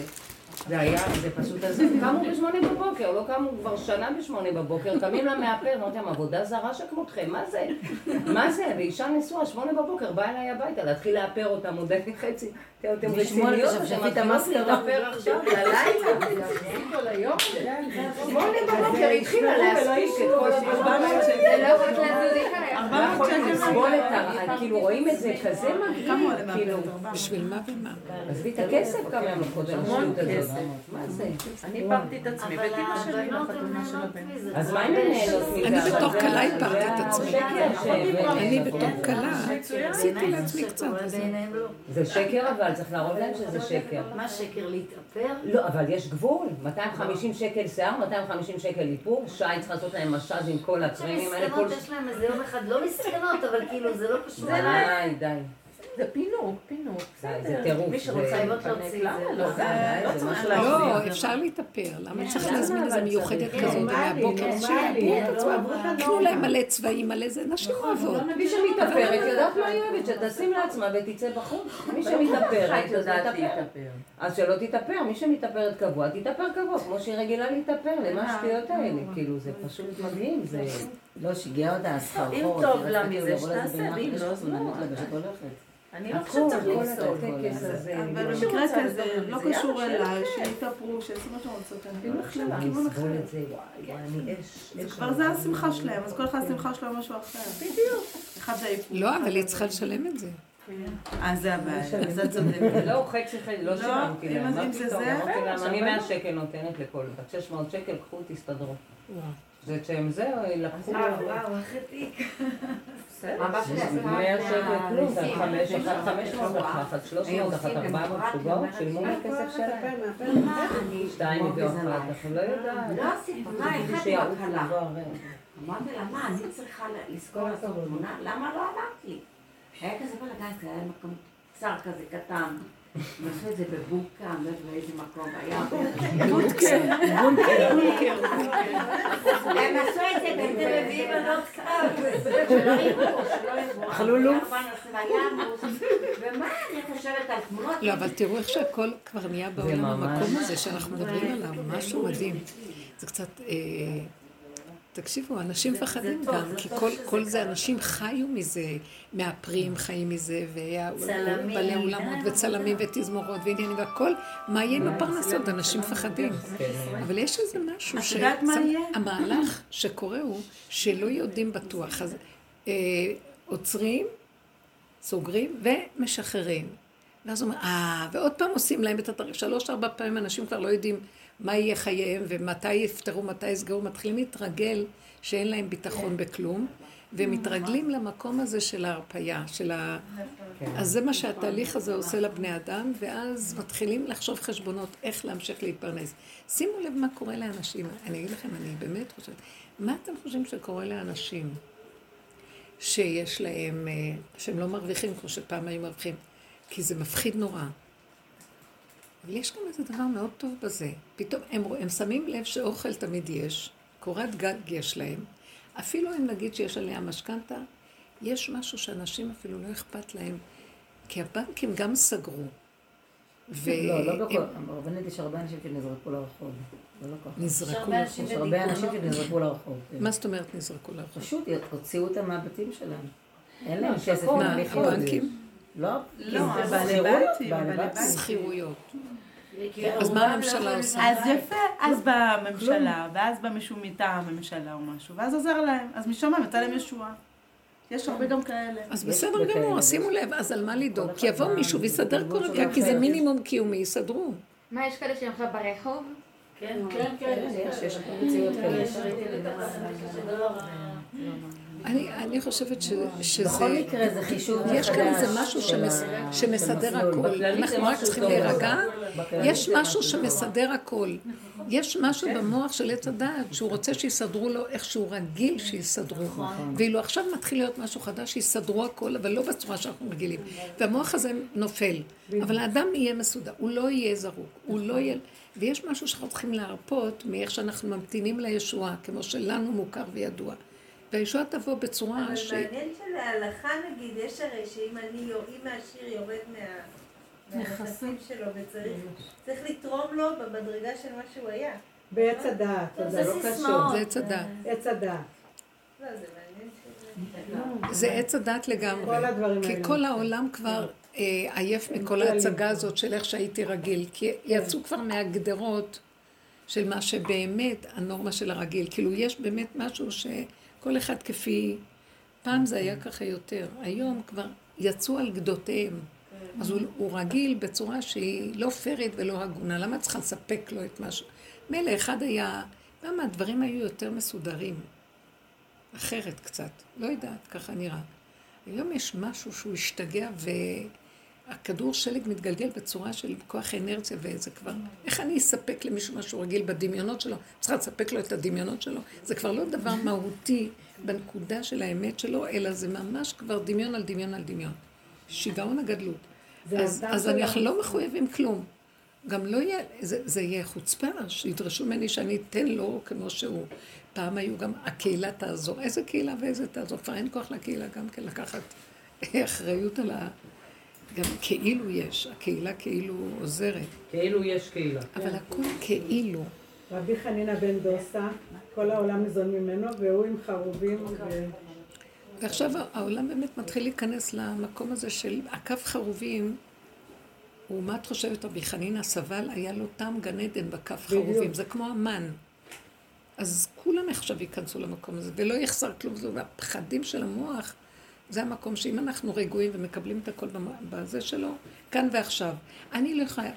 זה היה, זה פשוט הזה, קמו בשמונה בבוקר, לא קמו כבר שנה בשמונה בבוקר, קמים למאפר, אמרתי להם, עבודה זרה שכמותכם, מה זה? מה זה? ואישה נשואה, שמונה בבוקר, באה אליי הביתה, להתחיל לאפר אותם, עוד חצי, אתם רציניות, מתחילות המסקרה. שמונה בבוקר, התחילה להספיק את כל הדבר זה לא. לא. כאילו רואים את זה כזה מגעיל, כאילו... בשביל מה ומה? עזבי את הכסף כמה ימים קודם, השטות הזאת. מה זה? אני הפרתי את עצמי, אמא שלי לחתונה של הבן. אז מה אם נהנות מזה? אני בתור כלה הפרתי את עצמי. ש- אני בתור כלה עשיתי לעצמי קצת. לא. זה שקר אבל, צריך להראות להם שזה שקר. מה שקר להתאפר? לא, אבל יש גבול. 250 שקל שיער, 250 שקל איפור, שי צריך לעשות להם מסאז' עם כל הקרמים האלה. יש להם איזה יום אחד, לא מסכנות, אבל כאילו זה לא קשור. די, די. זה פינוק, פינוק. זה טירוף. מי שרוצה להתפנק, להוציא את למה. לא? לא, לא צריך להחזיר. לא, אפשר להתאפר. למה צריך להזמין איזה מיוחדת כזאת נורמלי, ומהבוקר? נורמלי, שיעברו את לא עצמם. קנו הנורמה. להם מלא צבעים, מלא זה, נשים אוהבות. מי שמתאפרת יודעת מה היא אוהבת, שתשים לעצמה ותצא בחוץ. מי שמתאפרת, אז תתאפר. אז שלא תתאפר, מי שמתאפרת קבוע, תתאפר קבוע, כמו שהיא רגילה להתאפר, למה השטויות האלה? כאילו, זה פשוט מדהים, זה... לא, שיגע אותה הסחרחורת. אם טוב לה מזה, כאילו לזה שתעשה, ואם יש לא, אז לא. אני לא חושבת שצריך כל לפסול. הטקס הזה. אבל לא. במקרה כזה, לא. קשור אליי. שיתאפרו, שיעשו מה שהם רוצות. אני לא אסבול אחר. את זה, וואי, אני אש, זה. כבר זה השמחה שלהם, אז כל אחד השמחה שלו משהו אחר. בדיוק. אחד זה האיפור. לא, אבל היא צריכה לשלם את זה. אה, זה הבעיה, אז את צודקת. לא, חצי חצי, לא לא, שילמתי אם- להם. מה זה פתאום, זה, אני לא. 100 שקל נותנת לכל בת 600 שקל, קחו, תסתדרו. זה שהם זה, לקחו... וואו, וואו, איך העתיק. אבא שלי עשה 100 שקל זה מהמיסים. חמש, אחד 500, אחת 300, אחת 400 שוגעות, שילמו מהכסף שלהם. שתיים הביאו אחת, אנחנו לא יודעת. לא עשית, מה, מישהו איך שיעוף בהתחלה? אמרתי לה, מה, אני צריכה לזכור לעשות תמונה? למה לא אמרתי? היה כזה בלגן, זה היה מקום קצר כזה, קטן. עשו את זה בבוקה, אני לא יודעת באיזה מקום, היה... הם עשו את זה בתל אביב, בנות קרב. אכלו לוף? ומה, אני חושבת על תמונות? לא, אבל תראו איך שהכל כבר נהיה בעולם המקום הזה שאנחנו מדברים עליו, משהו מדהים. זה קצת... אה, תקשיבו, אנשים מפחדים גם, זה כי טוב כל- כל זה, ככה. אנשים חיו מזה, מאפרים חיים מזה, ובעלי אולמות אה, וצלמים ותזמורות ועניינים והכל, מה יהיה עם הפרנסות? אנשים מפחדים. אבל יש איזה משהו? המהלך שקורה הוא שלא יודעים <laughs> בטוח. אז אה, עוצרים, סוגרים ומשחררים. ואז הוא אומר, אה, ועוד פעם עושים להם את התאריך. שלוש, ארבע פעמים אנשים כבר לא יודעים מה יהיה חייהם ומתי יפתרו, מתי יסגרו. מתחילים להתרגל שאין להם ביטחון בכלום, ומתרגלים למקום הזה של ההרפייה, של ה... אז זה מה שהתהליך הזה עושה לבני אדם, ואז מתחילים לחשוב חשבונות איך להמשיך להתפרנס. שימו לב מה קורה לאנשים. אני אגיד לכם, אני באמת חושבת, מה אתם חושבים שקורה לאנשים שיש להם, אה, שהם לא מרוויחים כמו שפעם היו מרוויחים? כי זה מפחיד נורא. אבל יש גם איזה דבר מאוד טוב בזה. פתאום הם, הם שמים לב שאוכל תמיד יש, קורת גג יש להם. אפילו אם נגיד שיש עליה משכנתה, יש משהו שאנשים אפילו לא אכפת להם, כי הבנקים גם סגרו. ו... לא, לא בכל, הם ברבנית יש הרבה אנשים שנזרקו לרחוב. זה לא ככה. נזרקו לרחוב. יש הרבה אנשים. שנזרקו לרחוב. כן. מה זאת אומרת נזרקו לרחוב? פשוט הוציאו אותם מהבתים שלהם. אין להם כסף מה. הבנקים? לא, לא, זה בעלי. שכירויות. כי אז מה הממשלה לא עושה? אז יפה, אז באה הממשלה, ואז בא מישהו מטעם הממשלה או משהו, ואז עוזר להם, אז משם יצא להם ישועה. יש הרבה גם כאלה. אז בסדר גמור. שימו לב, אז על מה לדאוג? כל כי יבוא מישהו ויסדר שלו גג, כי זה. מינימום קיומי, יסדרו. מה, יש כאלה שהם עכשיו ברחוב? כן, כן, כן. יש, יש מציאות כאלה. אני, אני חושבת ש, שזה... בכל מקרה זה חישוב מחדש. יש כאן איזה משהו שמס, שמסדר. הכל. אנחנו רק צריכים להירגע. יש משהו. שמסדר הכל. יש משהו במוח של עץ הדעת, שהוא רוצה שיסדרו לו איך שהוא רגיל שיסדרו. ואילו עכשיו מתחיל להיות משהו חדש, שיסדרו הכל, אבל לא בצורה שאנחנו רגילים. והמוח הזה נופל. אבל האדם יהיה מסודר, הוא לא יהיה זרוק, הוא לא יהיה... ויש משהו שאנחנו צריכים להרפות מאיך שאנחנו ממתינים לישועה, כמו שלנו מוכר וידוע. והישועה תבוא בצורה אבל ש... מעניין שלהלכה נגיד, יש הרי שאם אני, אם העשיר יורד מה- מהנכסים שלו וצריך צריך לתרום לו במדרגה של מה שהוא היה. בעץ הדעת, טוב, תודה. זה סיסמאות. זה עץ הדת. עץ הדעת. לא, זה עץ הדת לגמרי. כל הדברים כי. כל העולם כבר אה, עייף מכל ההצגה הזאת של איך שהייתי רגיל. כי יצאו כבר מהגדרות של מה שבאמת הנורמה של הרגיל. כאילו, יש באמת משהו שכל אחד כפי... פעם זה היה ככה יותר. היום כבר יצאו על גדותיהם. אז הוא, הוא רגיל בצורה שהיא לא פיירית ולא הגונה. למה צריכה לספק לו את משהו? מילא אחד היה... למה הדברים היו יותר מסודרים? אחרת קצת. לא יודעת, ככה נראה. היום יש משהו שהוא השתגע והכדור שלג מתגלגל בצורה של כוח אנרציה וזה כבר... איך אני אספק למישהו משהו רגיל בדמיונות שלו? צריכה לספק לו את הדמיונות שלו? זה כבר לא דבר מהותי בנקודה של האמת שלו, אלא זה ממש כבר דמיון על דמיון על דמיון. שיגעון הגדלות. אז, אז אנחנו לא מחויבים כלום. גם לא יהיה, זה, זה יהיה חוצפה, שידרשו ממני שאני אתן לו כמו שהוא. פעם היו גם, הקהילה תעזור. איזה קהילה ואיזה תעזור? כבר אין כוח לקהילה גם כן לקחת אחריות על ה... גם כאילו יש, הקהילה כאילו עוזרת. כאילו יש קהילה. אבל הכל כאילו. רבי חנינא בן דוסה, כל העולם ניזון ממנו, והוא עם חרובים. ו- ועכשיו העולם באמת מתחיל להיכנס למקום הזה של הקו חרובים. הוא, מה את חושבת, רבי חנינא סבל, היה לו טעם גן עדן בכף בדיוק. חרובים, זה כמו המן. אז כולם עכשיו ייכנסו למקום הזה, ולא יחסר כלום, זה והפחדים של המוח, זה המקום שאם אנחנו רגועים ומקבלים את הכל בזה שלו, כאן ועכשיו. אני לא יכולה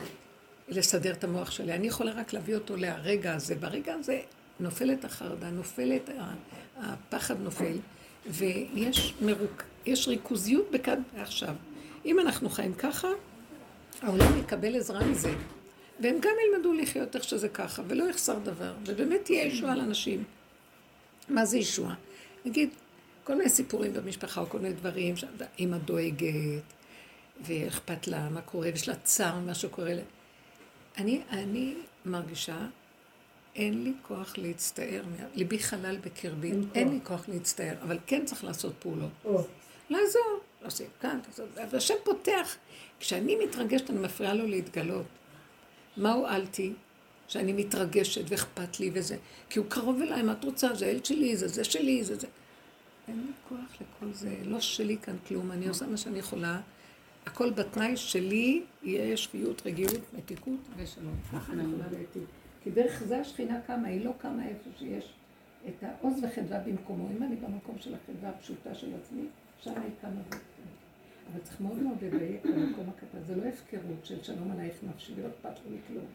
לסדר את המוח שלי, אני יכולה רק להביא אותו לרגע הזה. ברגע הזה נופלת החרדה, נופלת, הפחד נופל, ויש מרוק, יש ריכוזיות בכאן ועכשיו. אם אנחנו חיים ככה, העולם יקבל עזרה מזה. והם גם ילמדו לחיות איך שזה ככה, ולא יחסר דבר, ובאמת תהיה ישועה לאנשים. מה זה ישועה? נגיד, כל מיני סיפורים במשפחה, או כל מיני דברים, שאמא דואגת, ואכפת לה מה קורה, ויש לה צער ממה שקורה לה. אני, אני מרגישה, אין לי כוח להצטער, ליבי חלל בקרבי, אין אין. לי כוח להצטער, אבל כן צריך לעשות פעולות. לעזור, לעשות כאן, לעשות, והשם פותח. כשאני מתרגשת, אני מפריעה לו להתגלות. מה הועלתי? שאני מתרגשת ואכפת לי וזה. כי הוא קרוב אליי, מה את רוצה? זה הילד שלי, זה זה שלי, זה זה. אין לי כוח לכל זה, לא שלי כאן כלום, אני עושה מה שאני יכולה. הכל בתנאי שלי יהיה שפיות, רגיעות, מתיקות ושלום. ככה אני יכולה להיטיב. כי דרך זה השכינה קמה, היא לא קמה איפה שיש את העוז וחדווה במקומו. אם אני במקום של החדווה הפשוטה של עצמי, שם היא קמה. אבל צריך מאוד מאוד לדייק במקום הקטן. זה לא הפקרות של שלום עלייך נפשי, ולא אכפת לי מכלום.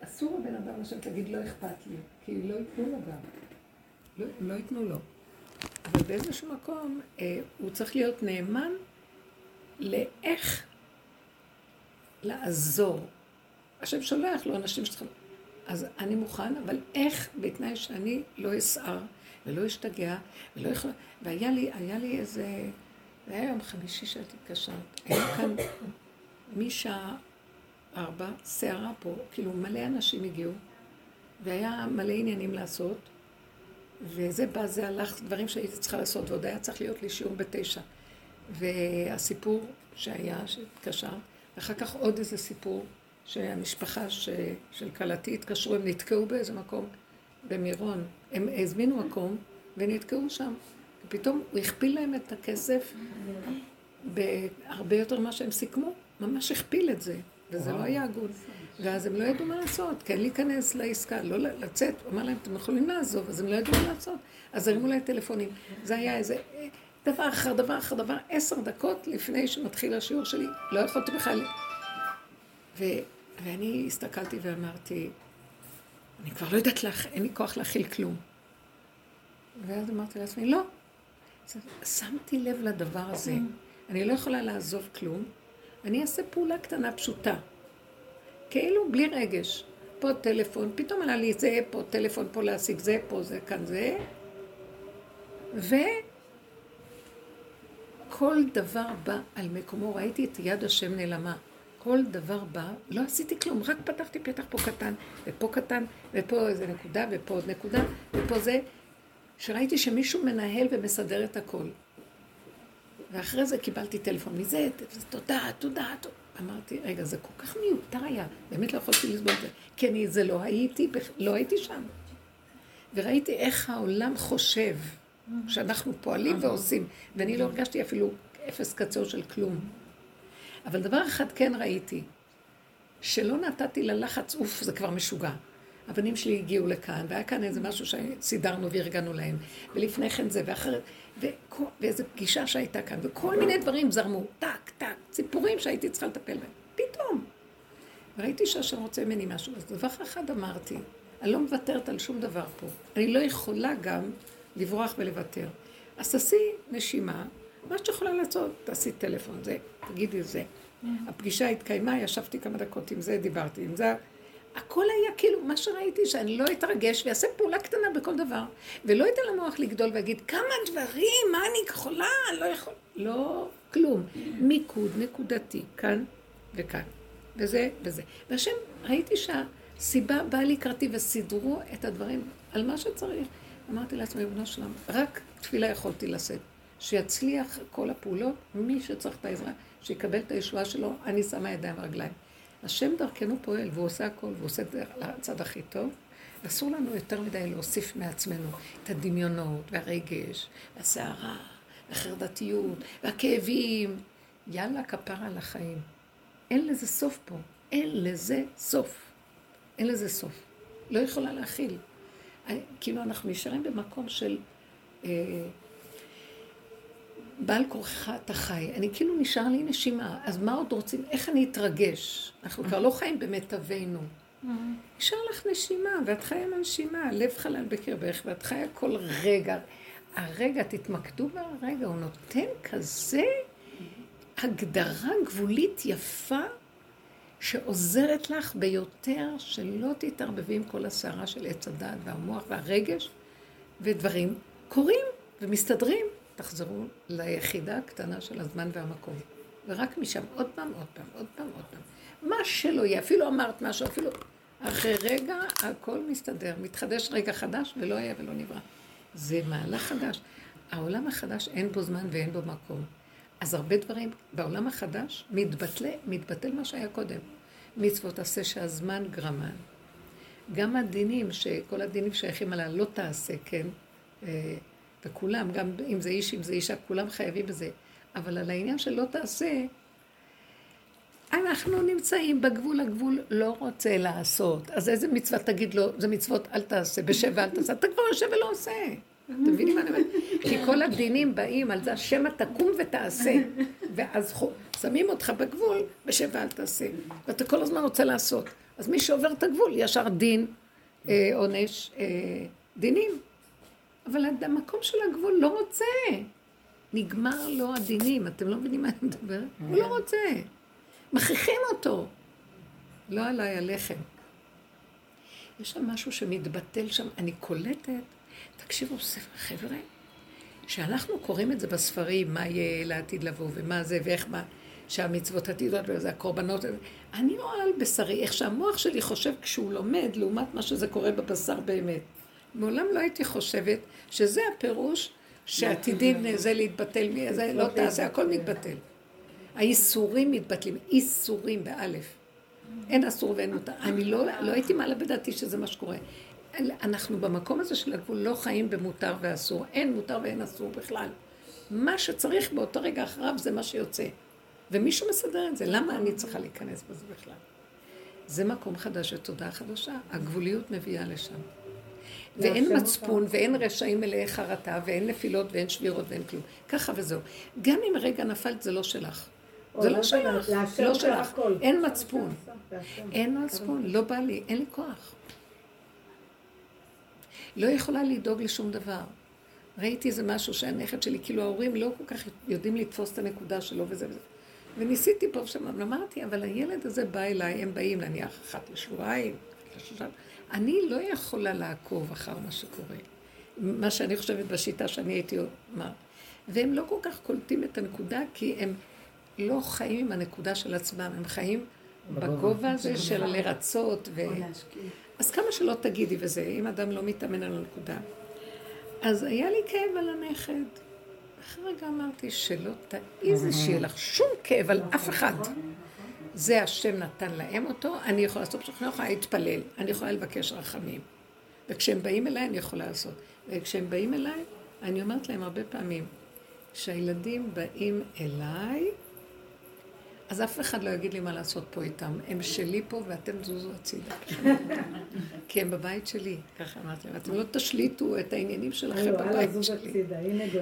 אסור לבן אדם לשבת להגיד לא אכפת לי, כי לא ייתנו לו גם. לא, לא ייתנו לו. אבל באיזשהו מקום אה, הוא צריך להיות נאמן לאיך לעזור. השם שולח לו אנשים שצריכים... אז אני מוכן, אבל איך, בתנאי שאני לא אסער ולא אשתגע ולא יכולה... והיה לי, היה לי איזה... זה היה יום חמישי שהייתי התקשרת. היה כאן משעה ארבע, סערה פה, כאילו מלא אנשים הגיעו, והיה מלא עניינים לעשות, וזה בא, זה הלך, דברים שהייתי צריכה לעשות, ועוד היה צריך להיות לי שיעור בתשע. והסיפור שהיה, שהתקשר, ואחר כך עוד איזה סיפור, שהמשפחה ש... של כלתי התקשרו, הם נתקעו באיזה מקום במירון. הם הזמינו מקום ונתקעו שם. ופתאום הוא הכפיל להם את הכסף בהרבה יותר ממה שהם סיכמו. ממש הכפיל את זה, וזה לא היה הגון. ואז הם לא ידעו מה לעשות, כן להיכנס לעסקה, לא לצאת. הוא אמר להם, אתם יכולים לעזוב, אז הם לא ידעו מה לעשות. אז הרימו להם טלפונים. זה היה איזה אה, דבר אחר דבר אחר דבר, עשר דקות לפני שמתחיל השיעור שלי. לא יכולתי בכלל... ו... ואני הסתכלתי ואמרתי, אני כבר לא יודעת לך, אין לי כוח להכיל כלום. ואז אמרתי לעצמי, לא. שמתי לב לדבר הזה. אני לא יכולה לעזוב כלום. אני אעשה פעולה קטנה פשוטה. כאילו בלי רגש. פה טלפון, פתאום עלה לי זה, פה טלפון, פה להשיג זה, פה זה, כאן זה. וכל דבר בא על מקומו, ראיתי את יד השם נעלמה. כל דבר בא, לא עשיתי כלום, רק פתחתי פתח פה קטן, ופה קטן, ופה איזה נקודה, ופה עוד נקודה, ופה זה. שראיתי שמישהו מנהל ומסדר את הכל. ואחרי זה קיבלתי טלפון מזה, תודה, תודה, תודה. אמרתי, רגע, זה כל כך מיותר היה, באמת לא יכולתי לסבול את זה, כי אני זה לא הייתי, לא הייתי שם. וראיתי איך העולם חושב שאנחנו פועלים ועושים, ואני לא הרגשתי אפילו אפס קצור של כלום. אבל דבר אחד כן ראיתי, שלא נתתי ללחץ, אוף, זה כבר משוגע. הבנים שלי הגיעו לכאן, והיה כאן איזה משהו שסידרנו וארגנו להם, ולפני כן זה, ואחרת, ואיזו פגישה שהייתה כאן, וכל מיני דברים זרמו, טק, טק, ציפורים שהייתי צריכה לטפל בהם, פתאום. ראיתי שהשם רוצה ממני משהו, אז דבר אחד אמרתי, אני לא מוותרת על שום דבר פה. אני לא יכולה גם לברוח ולוותר. אז תעשי נשימה, מה שאת יכולה לעשות, תעשי טלפון, זה, תגידי זה. הפגישה התקיימה, ישבתי כמה דקות עם זה, דיברתי עם זה. הכל היה כאילו, מה שראיתי, שאני לא אתרגש ואעשה פעולה קטנה בכל דבר, ולא אתן למוח לגדול ויגיד, כמה דברים, מה אני יכולה, לא יכול... לא, כלום. מיקוד נקודתי, כאן וכאן, וזה וזה. והשם, ראיתי שהסיבה באה לקראתי וסידרו את הדברים על מה שצריך. אמרתי לעצמי, בנו שלם, רק תפילה יכולתי לשאת. שיצליח כל הפעולות, מי שצריך את העזרה, שיקבל את הישועה שלו, אני שמה ידיים ורגליים. השם דרכנו פועל, והוא עושה הכל, והוא עושה את הצד הכי טוב. אסור לנו יותר מדי להוסיף מעצמנו את הדמיונות, והרגש, והסערה, והחרדתיות, והכאבים. יאללה, כפרה על החיים. אין לזה סוף פה. אין לזה סוף. אין לזה סוף. לא יכולה להכיל. כאילו, אנחנו נשארים במקום של... אה, בעל כורכך אתה חי. אני כאילו נשאר לי נשימה, אז מה עוד רוצים? איך אני אתרגש? אנחנו כבר לא חיים במיטבנו. נשאר לך נשימה, ואת חיה עם הנשימה, לב חלל בקרבך, ואת חיה כל רגע. הרגע, תתמקדו ברגע, הוא נותן כזה הגדרה גבולית יפה, שעוזרת לך ביותר שלא תתערבבי עם כל הסערה של עץ הדעת והמוח והרגש, ודברים קורים ומסתדרים. תחזרו ליחידה הקטנה של הזמן והמקום. ורק משם, עוד פעם, עוד פעם, עוד פעם, עוד פעם. מה שלא יהיה, אפילו אמרת משהו, אפילו... אחרי רגע הכל מסתדר, מתחדש רגע חדש ולא היה ולא נברא. זה מהלך חדש. העולם החדש אין בו זמן ואין בו מקום. אז הרבה דברים בעולם החדש מתבטל, מתבטל מה שהיה קודם. מצוות עשה שהזמן גרמן. גם הדינים, שכל הדינים שייכים עליה, לא תעשה, כן? אה, וכולם, גם אם זה איש, אם זה אישה, כולם חייבים בזה. אבל על העניין של לא תעשה, אנחנו נמצאים בגבול, הגבול לא רוצה לעשות. אז איזה מצווה תגיד לו, זה מצוות אל תעשה, בשב ואל תעשה, אתה כבר יושב ולא עושה. אתם מבינים מה אני אומרת? כי כל הדינים באים על זה, שמא תקום ותעשה. ואז שמים אותך בגבול, בשב ואל תעשה. ואתה כל הזמן רוצה לעשות. אז מי שעובר את הגבול, ישר דין, אה, עונש, אה, דינים. אבל המקום של הגבול לא רוצה. נגמר לו הדינים, אתם לא מבינים מה אני מדברת? הוא לא רוצה. מכריחים אותו. לא עליי הלחם. יש שם משהו שמתבטל שם, אני קולטת, תקשיבו, חבר'ה, כשאנחנו קוראים את זה בספרים, מה יהיה לעתיד לבוא, ומה זה, ואיך מה, שהמצוות עתידות, וזה הקורבנות, אני רואה על בשרי איך שהמוח שלי חושב כשהוא לומד, לעומת מה שזה קורה בבשר באמת. מעולם לא הייתי חושבת שזה הפירוש שעתידים זה להתבטל, זה לא תעשה, הכל מתבטל. האיסורים מתבטלים, איסורים באלף. אין אסור ואין מותר. אני לא, לא הייתי מעלה בדעתי שזה מה שקורה. אנחנו במקום הזה של הגבול לא חיים במותר ואסור. אין מותר ואין אסור בכלל. מה שצריך באותו רגע אחריו זה מה שיוצא. ומישהו מסדר את זה. למה אני צריכה להיכנס בזה בכלל? זה מקום חדש ותודעה חדשה. הגבוליות מביאה לשם. ואין מצפון, ואין רשעים מלאי חרטה, ואין נפילות, ואין שבירות, ואין כלום. ככה וזהו. גם אם רגע נפלת, זה לא שלך. זה לא שלך, לא שלך. אין מצפון. אין מצפון, לא בא לי, אין לי כוח. לא יכולה לדאוג לשום דבר. ראיתי איזה משהו שהנכד שלי, כאילו ההורים לא כל כך יודעים לתפוס את הנקודה שלו וזה וזה. וניסיתי פה ושם, אמרתי, אבל הילד הזה בא אליי, הם באים נניח אחת לשבועיים, אחת לשבועיים. אני לא יכולה לעקוב אחר מה שקורה. מה שאני חושבת בשיטה שאני הייתי אומר. והם לא כל כך קולטים את הנקודה, כי הם לא חיים עם הנקודה של עצמם, הם חיים בגובה הזה של לרצות ו... אז כמה שלא תגידי וזה, אם אדם לא מתאמן על הנקודה. אז היה לי כאב על הנכד. אחרי רגע אמרתי שלא תעיזי שיהיה לך שום כאב על אף אחד. זה השם נתן להם אותו, אני יכולה לעשות שאני לא יכולה להתפלל, אני יכולה לבקש רחמים. וכשהם באים אליי אני יכולה לעשות. וכשהם באים אליי, אני אומרת להם הרבה פעמים, כשהילדים באים אליי, אז אף אחד לא יגיד לי מה לעשות פה איתם. הם שלי פה ואתם זוזו הצידה. <laughs> כי הם בבית שלי, ככה אמרתי להם. אתם לא תשליטו את העניינים שלכם בבית שלי.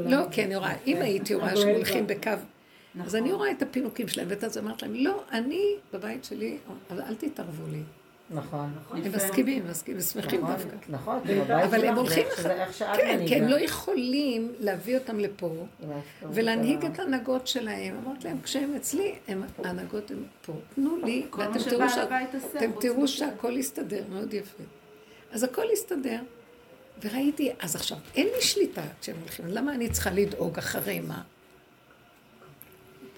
לא, כי אני רואה, אם הייתי רואה <laughs> שהם הולכים בקו... אז אני רואה את הפינוקים שלהם, ואת זה אמרת להם, לא, אני בבית שלי, אבל אל תתערבו לי. נכון. הם מסכימים, מסכימים, שמחים נכון, דווקא. נכון, אבל הם הולכים לך... כן, כי הם. לא יכולים להביא אותם לפה ולהנהיג את ההנהגות שלהם. אמרתי להם, כשהם אצלי, הם- ההנהגות הן פה. תנו לי, ואתם תראו. שהכל יסתדר, מאוד יפה. אז הכל יסתדר. וראיתי, אז עכשיו, אין לי שליטה כשהם הולכים, למה אני צריכה לדאוג אחרי מה?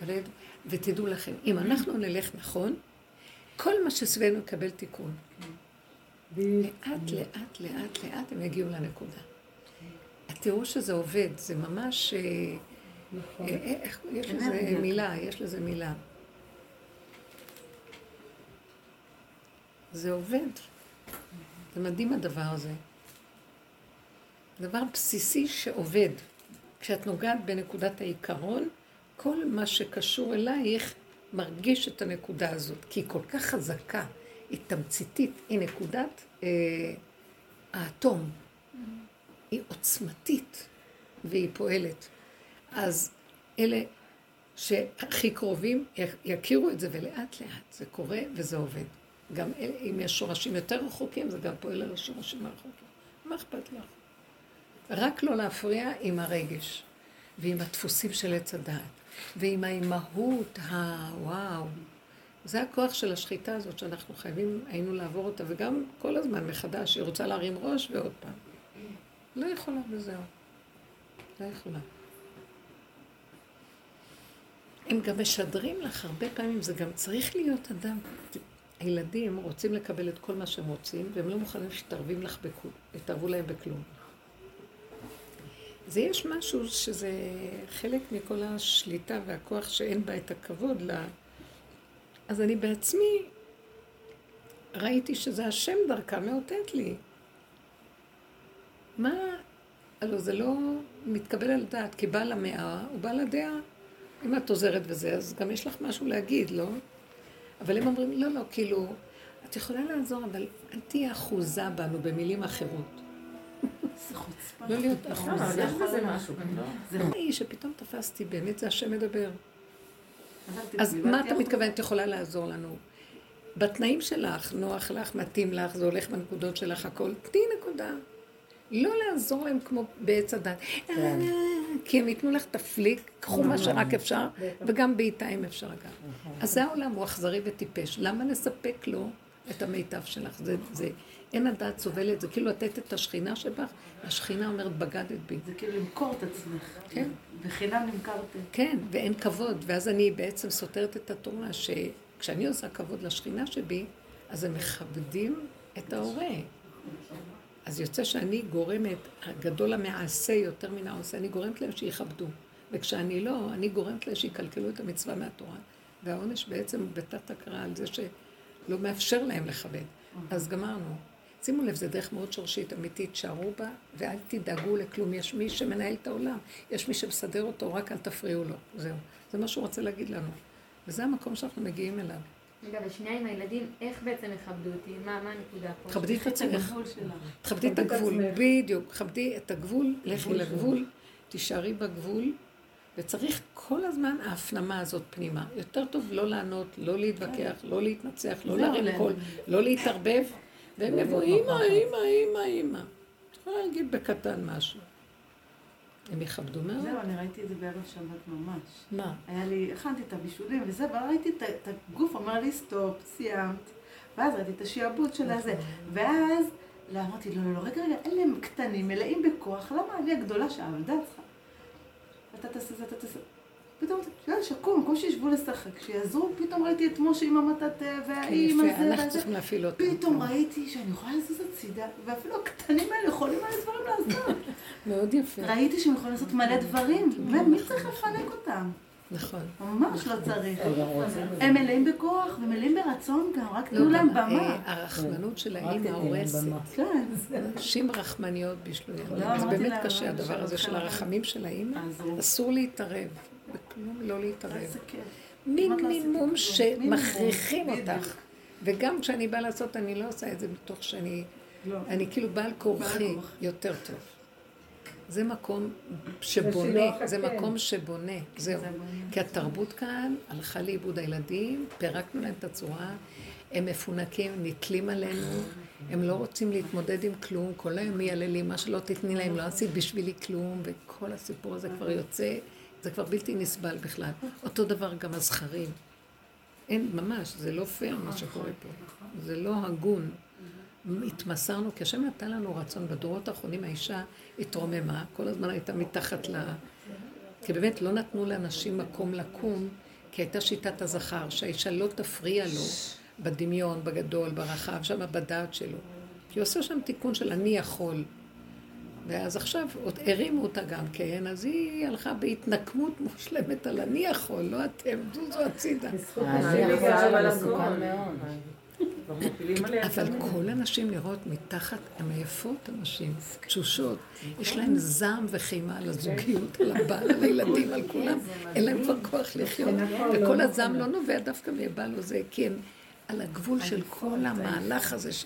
אבל- ותדעו לכם, אם אנחנו נלך נכון, כל מה שסביבנו יקבל תיקון. לאט, לאט, לאט, לאט הם יגיעו לנקודה. תראו שזה עובד, זה ממש... אה, אה, אה, איך- יש לזה מילה, יש לזה מילה. זה עובד. זה מדהים הדבר הזה. דבר בסיסי שעובד. כשאת נוגעת בנקודת העיקרון, כל מה שקשור אלייך מרגיש את הנקודה הזאת, כי היא כל כך חזקה, היא תמציתית, היא נקודת אה, האטום. היא עוצמתית, והיא פועלת. אז אלה שהכי קרובים יכירו את זה, ולאט לאט זה קורה וזה עובד. גם אלה, אם יש שורשים יותר רחוקים, זה גם פועל על השורשים הרחוקים. מה אכפת לך? רק לא להפריע עם הרגש, ועם הדפוסים של עץ הדעת, ועם האימהות, הוואו. זה הכוח של השחיטה הזאת שאנחנו חייבים, היינו לעבור אותה, וגם כל הזמן מחדש, היא רוצה להרים ראש ועוד פעם. לא יכולה וזהו. לא יכולה. הם גם משדרים לך, הרבה פעמים זה גם צריך להיות אדם. הילדים רוצים לקבל את כל מה שהם רוצים, והם לא מוכנים שיתערבים לך בכלום, יתערבו להם בכלום. אז יש משהו שזה חלק מכל השליטה והכוח שאין בה את הכבוד ל... אז אני בעצמי ראיתי שזה השם דרכה מאותת לי. מה... הלוא זה לא מתקבל על דעת, כי בעל המאה הוא בעל הדעה. אם את עוזרת בזה, אז גם יש לך משהו להגיד, לא? אבל הם אומרים, לא, לא, כאילו, את יכולה לעזור, אבל אל תהיה אחוזה בנו במילים אחרות. זה חוצפה. לא להיות נכון, אחוזה. יש בזה משהו. זה היא שפתאום תפסתי, באמת זה השם מדבר. אז מה אתה עכשיו- מתכוונת יכולה לעזור לנו? בתנאים שלך, נוח לך, מתאים לך, זה הולך בנקודות שלך, הכל, תני נקודה. לא לעזור להם כמו בעץ הדת. כן. כי הם ייתנו לך את הפליק, קחו מה שרק אפשר, וגם בעיטה אם אפשר גם. אז זה העולם, הוא אכזרי וטיפש. למה לספק לו את המיטב שלך? זה, זה, אין הדעת סובלת, זה כאילו לתת את השכינה שבך, השכינה אומרת, בגדת בי. זה כאילו למכור את עצמך. כן. בחינם נמכרתם. כן, ואין כבוד, ואז אני בעצם סותרת את התורה, שכשאני עושה כבוד לשכינה שבי, אז הם מכבדים את ההורה. אז יוצא שאני גורמת, הגדול המעשה יותר מן העושה, אני גורמת להם שיכבדו. וכשאני לא, אני גורמת להם שיקלקלו את המצווה מהתורה. והעונש בעצם בתת הכרה על זה שלא מאפשר להם לכבד. אז גמרנו. שימו לב, זו דרך מאוד שורשית, אמיתית, שערו בה, ואל תדאגו לכלום. יש מי שמנהל את העולם, יש מי שמסדר אותו, רק אל תפריעו לו. זהו. זה מה שהוא רוצה להגיד לנו. וזה המקום שאנחנו מגיעים אליו. רגע, ושנייה עם הילדים, איך בעצם יכבדו אותי? מה הנקודה פה? תכבדי את עצמך. תכבדי את הגבול, בדיוק, כבדי את הגבול, לכי לגבול, תישארי בגבול, וצריך כל הזמן ההפנמה הזאת פנימה. יותר טוב לא לענות, לא להתווכח, לא להתנצח, לא להרים קול, לא להתערבב, והם יבואו, אימא, אימא, אימא, אימא. את יכולה להגיד בקטן משהו. הם יכבדו מאוד. זהו, אני ראיתי את זה בערב שבת ממש. מה? היה לי, הכנתי את הבישולים וזה, וראיתי את ה- את הגוף אומר לי סטופ, סיימת. ואז ראיתי את השעבוד של הזה. ואז, לא, אמרתי, לא, לא, לא, רגע, רגע, אלה הם קטנים, מלאים בכוח, למה אני הגדולה שעבדה צריכה? אתה תעשה זה, אתה תעשה... פתאום, יאללה, שקום, במקום שישבו לשחק, שיעזרו, פתאום ראיתי את משה עם המטאטא, והאימא כן, יפה, זה, אנחנו. צריכים להפעיל אותם. פתאום ראיתי שאני יכולה לזוז הצידה, ואפילו הקטנים האלה יכולים על דברים לעשות. <laughs> מאוד יפה. ראיתי שהם יכולים לעשות מלא דברים, ומי צריך לפנק אותם? נכון. ממש לא צריך. הם מלאים בכוח ומלאים ברצון גם, רק לא, תנו להם במה. אה, הרחמנות של האימא הורסת. כן. נשים רחמניות בשלויה. לא, זה באמת קשה אמרתי הדבר הזה של הרחמים של האימא. אסור להתערב. בכלום לא להתערב. מינימום כמעט לא כלום. שמכריחים מינימום, אותך. וגם כשאני באה לעשות, אני לא עושה את זה מתוך שאני... לא. אני כאילו בעל כורחי. יותר טוב. זה מקום שבונה, זה. מקום שבונה, זהו. כי התרבות כאן הלכה לאיבוד הילדים, פירקנו להם את הצורה, הם מפונקים, נתלים עלינו, הם לא רוצים להתמודד עם כלום, כל היום מייללים, מה שלא תתני להם, לא עשית בשבילי כלום, וכל הסיפור הזה כבר יוצא, זה כבר בלתי נסבל בכלל. אותו דבר גם הזכרים. אין, ממש, זה לא פייר מה שקורה פה. זה לא הגון. התמסרנו, כי השם נתן לנו רצון, בדורות האחרונים האישה התרוממה, כל הזמן הייתה מתחת ל... כי באמת לא נתנו לאנשים מקום לקום, כי הייתה שיטת הזכר, שהאישה לא תפריע לו בדמיון, בגדול, ברחב, שם בדעת שלו. כי הוא עושה שם תיקון של אני יכול. ואז עכשיו עוד הרימו אותה גם כן, אז היא הלכה בהתנקמות מושלמת על אני יכול, לא אתם, זוזו הצידה. יכול יגאל אבל כל הנשים נראות מתחת, הן עייפות הנשים, תשושות, יש להן זעם וחימה על הזוגיות, על הבעל, על הילדים, על כולם, אין להן כבר כוח לחיות, וכל הזעם לא נובע דווקא מבעל או זה, כי הם על הגבול של כל המהלך הזה, ש-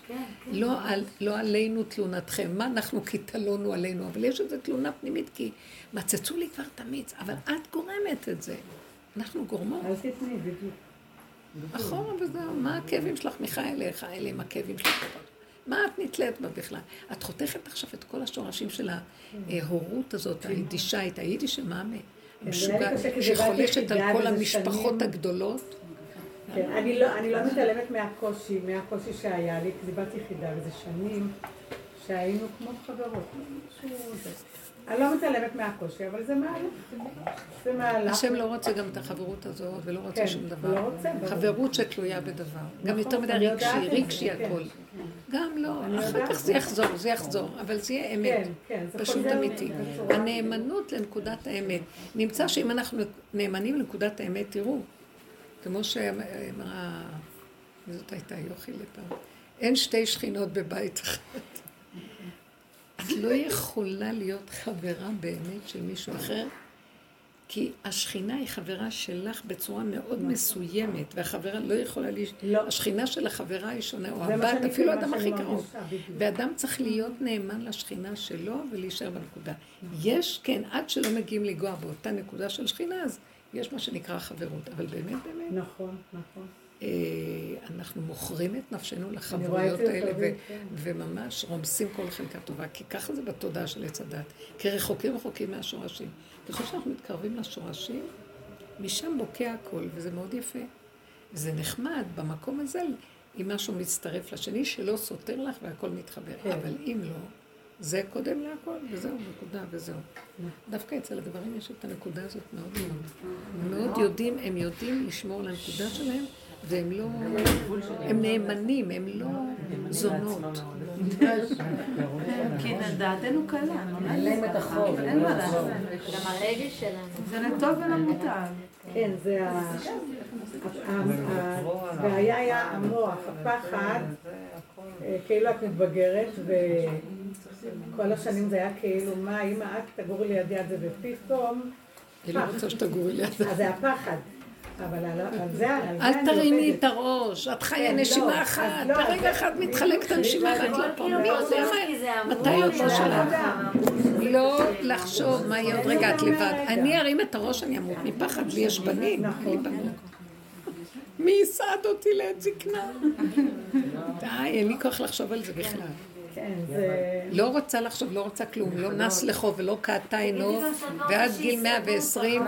לא על- לא עלינו תלונתכם, מה אנחנו כי תלונו עלינו, אבל יש איזו תלונה פנימית, כי מצצו לי כבר את המיץ, אבל את גורמת את זה, אנחנו גורמות. אחורה וזהו, מה הכאבים שלך מיכאל, איך אלה עם הכאבים שלך? מה את נתלית בה בכלל? את חותכת עכשיו את כל השורשים של ההורות הזאת, היידישאית, היידיש שמאמה, המשוגעת, שחולשת על כל המשפחות. הגדולות. כן, אני לא, אני לא מתעלמת מהקושי, מהקושי שהיה לי, כי דיברתי יחידה, וזה שנים שהיינו כמו חברות. אני לא מתעלמת מהקושי, אבל זה מהלך, זה מהלך. השם לא רוצה גם את החברות הזאת, ולא רוצה כן, שום דבר. לא רוצה, ברור. חברות שתלויה בדבר. גם נכון, יותר מדי רגשי, רגשי כן. הכל. גם לא, אחר. כך זה יחזור, זה יחזור, אבל זה יהיה אמת. כן, כן, זה פשוט אמיתי. הנאמנות לנקודת האמת. נמצא שאם אנחנו נאמנים לנקודת האמת, תראו, כמו שאמרה, זאת הייתה יוכי לפעם, אין שתי שכינות בבית אחד. את לא יכולה להיות חברה באמת של מישהו אחר, כי השכינה היא חברה שלך בצורה מאוד מסוימת, והחברה לא יכולה להש... לא. השכינה של החברה היא שונה, או הבת, אפילו כאילו, האדם מה הכי קרוב. ואדם צריך להיות נאמן לשכינה שלו ולהישאר בנקודה. יש, כן, עד שלא מגיעים לגוע באותה נקודה של שכינה, אז יש מה שנקרא חברות. אבל באמת, באמת, נכון, נכון. אה, אנחנו מוכרים את נפשנו לחברויות האלה, ו- כן. וממש רומסים כל חלקה טובה, כי ככה זה בתודעה של עץ הדת. כי רחוקים רחוקים מהשורשים. ככל שאנחנו מתקרבים לשורשים, משם בוקע הכל, וזה מאוד יפה. זה נחמד במקום הזה, אם משהו מצטרף לשני, שלא סותר לך והכל מתחבר. כן. אבל אם לא, זה קודם להכל, וזהו, נקודה, וזהו. דווקא אצל הגברים יש את הנקודה הזאת מאוד מאוד. הם מאוד יודעים, הם יודעים לשמור על הנקודה שלהם, והם לא, הם נאמנים, הם לא זונות. כי דעתנו קלה, אין להם את החוב. אין מה לעשות. גם הרגש שלנו. זה לטוב ולמוטב. כן, זה ה- הבעיה היה המוח, הפחד, אה, כאילו את מתבגרת, וכל השנים זה היה כאילו, מה, אמא, את תגורי לידי על זה, ופתאום... היא לא רוצה שתגורי לידה. אז זה הפחד. אבל על זה, על זה אל תרימי. את הראש, את חיה כן, נשימה לא, אחת, לא, ברגע אחד מתחלקת הנשימה בדיוק. ואת לא פה. מי יודע זה? אמור מתי להיות הראש שלך? לא לחשוב מה יהיה עוד רגע, את זה לבד. אני ארים את הראש, אני אמות מפחד, לי יש בנים, אין לי בנות. מי יסעד אותי לעת זקנה? די, אין לי כוח לחשוב על זה בכלל. כן, זה... לא רוצה לחשוב, לא רוצה כלום, לא נס לחו ולא קעתה עינו, ועד גיל 120,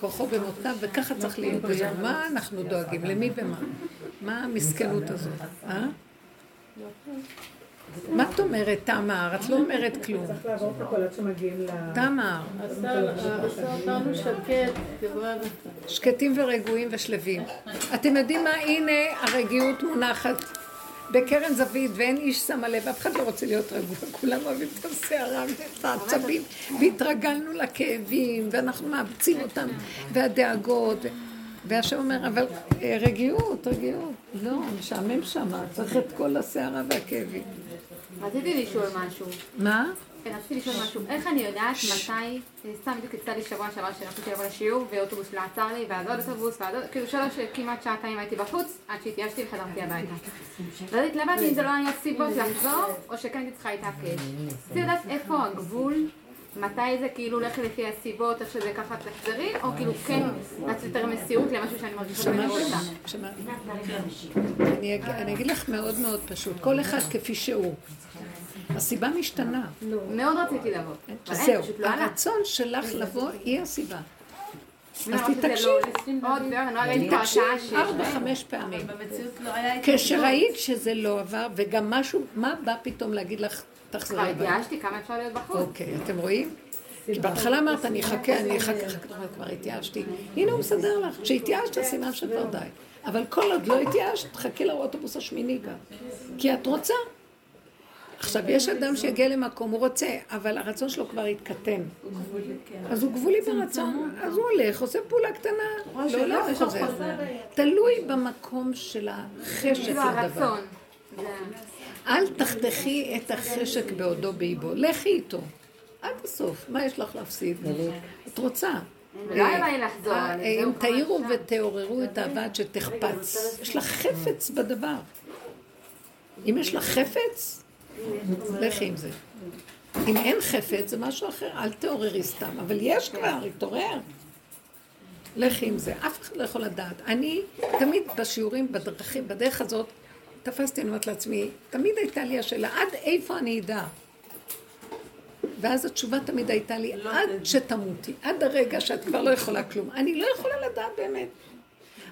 כוחו במותיו, וככה צריך להיות. מה אנחנו דואגים? למי ומה? מה המסכנות הזאת? אה? מה את אומרת, תמר? את לא אומרת כלום. צריך לעבור את הכל עד שמגיעים ל... תמר, עשה אותנו שקט, כיוון... שקטים ורגועים ושלווים. אתם יודעים מה? הנה הרגיעות מונחת בקרן זווית, ואין איש שמה לב, אף אחד לא רוצה להיות רגוע, כולם אוהבים את הסערה ואת העצבים, והתרגלנו לכאבים, ואנחנו מאבצים אותם, והדאגות. והשם אומר, אבל אה, רגיעות, רגיעות. לא, משעמם שם, צריך את כל הסערה והכאבים. רציתי לשאול משהו. מה? כן, רציתי לשאול משהו. איך אני יודעת מתי, סתם בדיוק יצא לי שבוע שעבר שרציתי לבוא לשיעור, ואוטובוס לא עצר לי, ואז עוד אוטובוס, ואז עוד, כאילו שלוש, כמעט שעתיים הייתי בחוץ, עד שהתיישתי וחזרתי הביתה. ואז התלבטתי אם זה לא היה סיבות לחזור, או שכן הייתי צריכה להתעקש. רציתי לדעת איפה הגבול, מתי זה כאילו הולך לפי הסיבות, איך שזה ככה תחזרי, או כאילו כן רציתי יותר מסירות למשהו שאני מרגישה. שמעת? אני אג- אני אגיד לך מאוד מאוד פשוט, כל אחד כפי שהוא. הסיבה משתנה. מאוד רציתי לבוא. אין, זהו, לא. הרצון שלך לבוא היא הסיבה. אז תתעקשי. לא- לא תתעקשי. ארבע, חמש פעמים. לא כשראית שזה לא עבר, וגם משהו, מה בא פתאום להגיד לך, כבר תחזרי הביתה? התייאשתי כמה אפשר להיות בחוץ. אוקיי, אתם רואים? כי בהתחלה אמרת, אני אחכה, אני אחכה, אחר כך אמרת, כבר התייאשתי. הנה הוא מסדר לך. כשהתייאשת, סימן שכבר די. אבל כל עוד לא התייאשת, תחכי לאוטובוס השמיני גם. כי את רוצה. עכשיו, יש אדם שיגיע למקום, הוא רוצה, אבל הרצון שלו כבר התקטן. אז הוא גבולי ברצון, אז הוא הולך, עושה פעולה קטנה, לא הולך וחוזר. תלוי במקום של החשק לדבר. אל תחתכי את החשק בעודו באיבו, לכי איתו. עד הסוף, מה יש לך להפסיד? את רוצה. לי לחזור, אה, אבל אם זהו, תאירו ותעוררו את האהבה עד שתחפץ. יש לך חפץ בדבר. אם יש לך חפץ, לכי עם זה. אם אין חפץ, זה משהו אחר, אל תעוררי סתם. אבל יש כבר, התעורר. לכי עם זה. אף אחד לא יכול לדעת. אני תמיד בשיעורים, בדרכים, בדרך הזאת, תפסתי, אני אומרת לעצמי, תמיד הייתה לי השאלה, עד איפה אני אדע? ואז התשובה תמיד הייתה לי, עד שתמותי, עד הרגע שאת כבר לא יכולה כלום. אני לא יכולה לדעת באמת.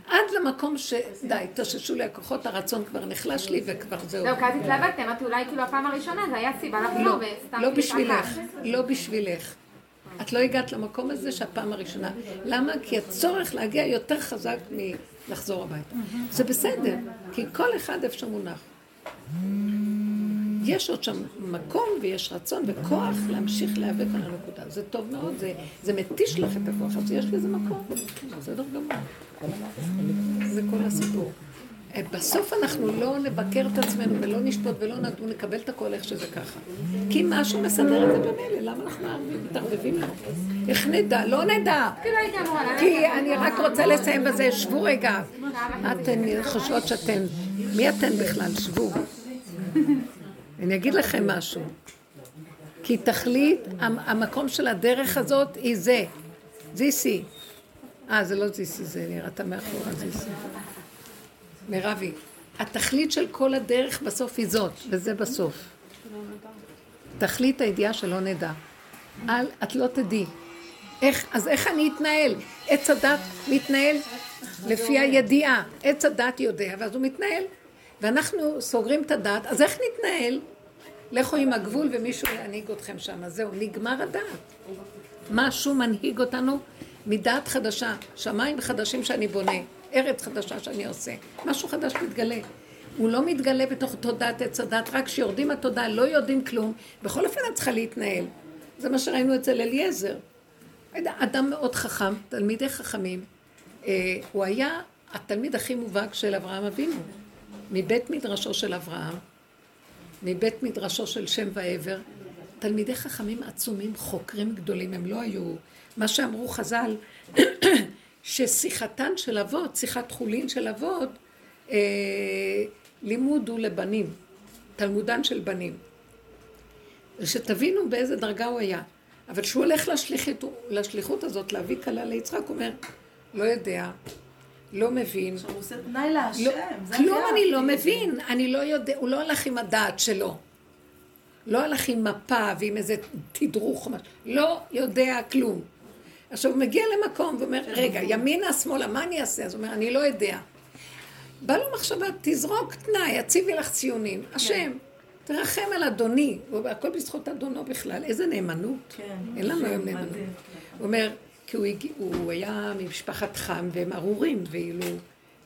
עד למקום שדי, תששו לי הכוחות, הרצון כבר נחלש לי וכבר זהו. זהו, כי אז התלבטתי, אמרתי אולי כאילו הפעם הראשונה זה היה סיבה לא, לחזור וסתם לא בשבילך, להתעקש. לא בשבילך. את לא הגעת למקום הזה שהפעם הראשונה. למה? כי הצורך להגיע יותר חזק מלחזור הביתה. זה בסדר, כי כל אחד איפה שמונח. יש עוד שם מקום ויש רצון וכוח להמשיך להיאבק על הנקודה. זה טוב מאוד, זה, זה מתיש לך את הכוח, אז יש לזה מקום. בסדר גמור. זה כל הסיפור. אה, בסוף אנחנו לא נבקר את עצמנו ולא נשפוט ולא נדון, נקבל את הכל איך שזה ככה. כי משהו מסדר את זה במילא, למה אנחנו מתערבבים לו? איך נדע? לא נדע. כי אני רק רוצה לסיים בזה, שבו רגע. אתן חושבות שאתן, מי אתן בכלל? שבו. אני אגיד לכם משהו. כי תכלית, המ- המקום של הדרך הזאת היא זה. זיסי. אה, זה לא זיסי, זה נראתה מאחורה זיסי. מירבי, התכלית של כל הדרך בסוף היא זאת, וזה בסוף. תכלית הידיעה שלא נדע. אל, את לא תדעי. איך, אז איך אני אתנהל? עץ הדת מתנהל לפי הידיעה. עץ הדת יודע, ואז הוא מתנהל. ואנחנו סוגרים את הדת, אז איך נתנהל? לכו עם הגבול ומישהו ינהיג אתכם שם. זהו, נגמר הדעת. משהו מנהיג אותנו מדעת חדשה, שמיים חדשים שאני בונה, ארץ חדשה שאני עושה. משהו חדש מתגלה. הוא לא מתגלה בתוך תודעת עץ הדת, רק כשיורדים התודעה, לא יודעים כלום. בכל אופן את צריכה להתנהל. זה מה שראינו אצל אליעזר. אדם מאוד חכם, תלמידי חכמים. אה, הוא היה התלמיד הכי מובהק של אברהם אבינו. מבית מדרשו של אברהם, מבית מדרשו של שם ועבר, תלמידי חכמים עצומים, חוקרים גדולים, הם לא היו... מה שאמרו חז"ל, <coughs> ששיחתן של אבות, שיחת חולין של אבות, אה, לימוד הוא לבנים, תלמודן של בנים. שתבינו באיזה דרגה הוא היה. אבל כשהוא הולך לשליחות, לשליחות הזאת, להביא כלה ליצחק, הוא אומר, לא יודע, לא מבין. עכשיו הוא עושה תנאי להשם, לא, זה כלום. אני לא מבין, אני לא יודע, הוא לא הלך עם הדעת שלו. לא הלך עם מפה ועם איזה תדרוך. לא יודע כלום. עכשיו הוא מגיע למקום ואומר, רגע, ימינה, שמאלה, מה אני אעשה? אז הוא אומר, אני לא יודע. בא לו מחשבה, תזרוק תנאי, הציבי לך ציונים. השם, תרחם על אדוני. הכל בזכות אדונו בכלל, איזה נאמנות. כן. אין לנו היום. נאמנות. הוא אומר, כי הוא, הגיע, הוא היה ממשפחת חם והם ארורים, ואילו,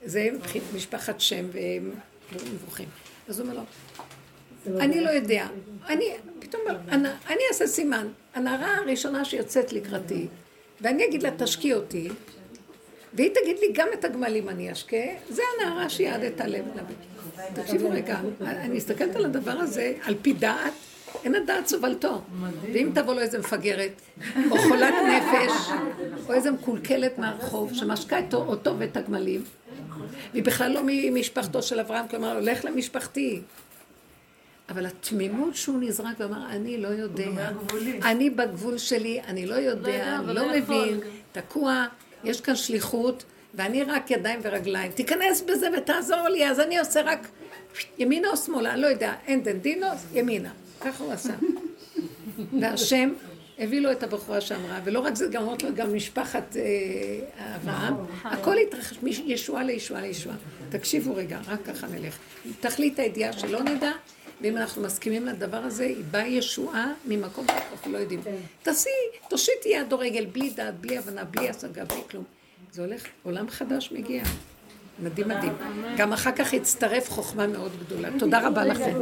זה משפחת שם והם מבוכים. אז הוא אומר לו, אני לא יודע. אני, פתאום, אני, אני אעשה סימן. הנערה הראשונה שיוצאת לקראתי, ואני אגיד לה, תשקי אותי, והיא תגיד לי, גם את הגמלים אני אשקה, זה הנערה שהיא עד את הלב. תקשיבו רגע, אני מסתכלת על הדבר הזה, על פי דעת, אין הדעת סובלתו. ואם תבוא לו איזה מפגרת, או חולת נפש, או איזה מקולקלת מהרחוב, שמשקה אותו, אותו ואת הגמלים, והיא בכלל לא ממשפחתו של אברהם, כלומר, הולך למשפחתי. אבל התמימות שהוא נזרק ואמר, אני לא יודע, אני בגבול שלי, אני לא יודע, אני לא מבין, תקוע, יש כאן שליחות, ואני רק ידיים ורגליים. תיכנס בזה ותעזור לי, אז אני עושה רק ימינה או שמאלה, אני לא יודע, אין דנדינוס, ימינה. ככה הוא עשה. <laughs> והשם הביא לו את הבחורה שאמרה, ולא רק זה, גם אמרת לו גם משפחת אה, אברהם, הכל התרחש מישועה לישועה לישועה. תקשיבו רגע, רק ככה נלך. תכלית הידיעה שלא נדע, ואם אנחנו מסכימים לדבר הזה, היא באה ישועה ממקום שאנחנו לא יודעים. תעשי, תושיטי יד או רגל, בלי דעת, בלי הבנה, בלי השגה, בלי כלום. זה הולך, עולם חדש מגיע. מדהים מדהים. גם אחר כך הצטרף חוכמה מאוד גדולה. תודה רבה לכם.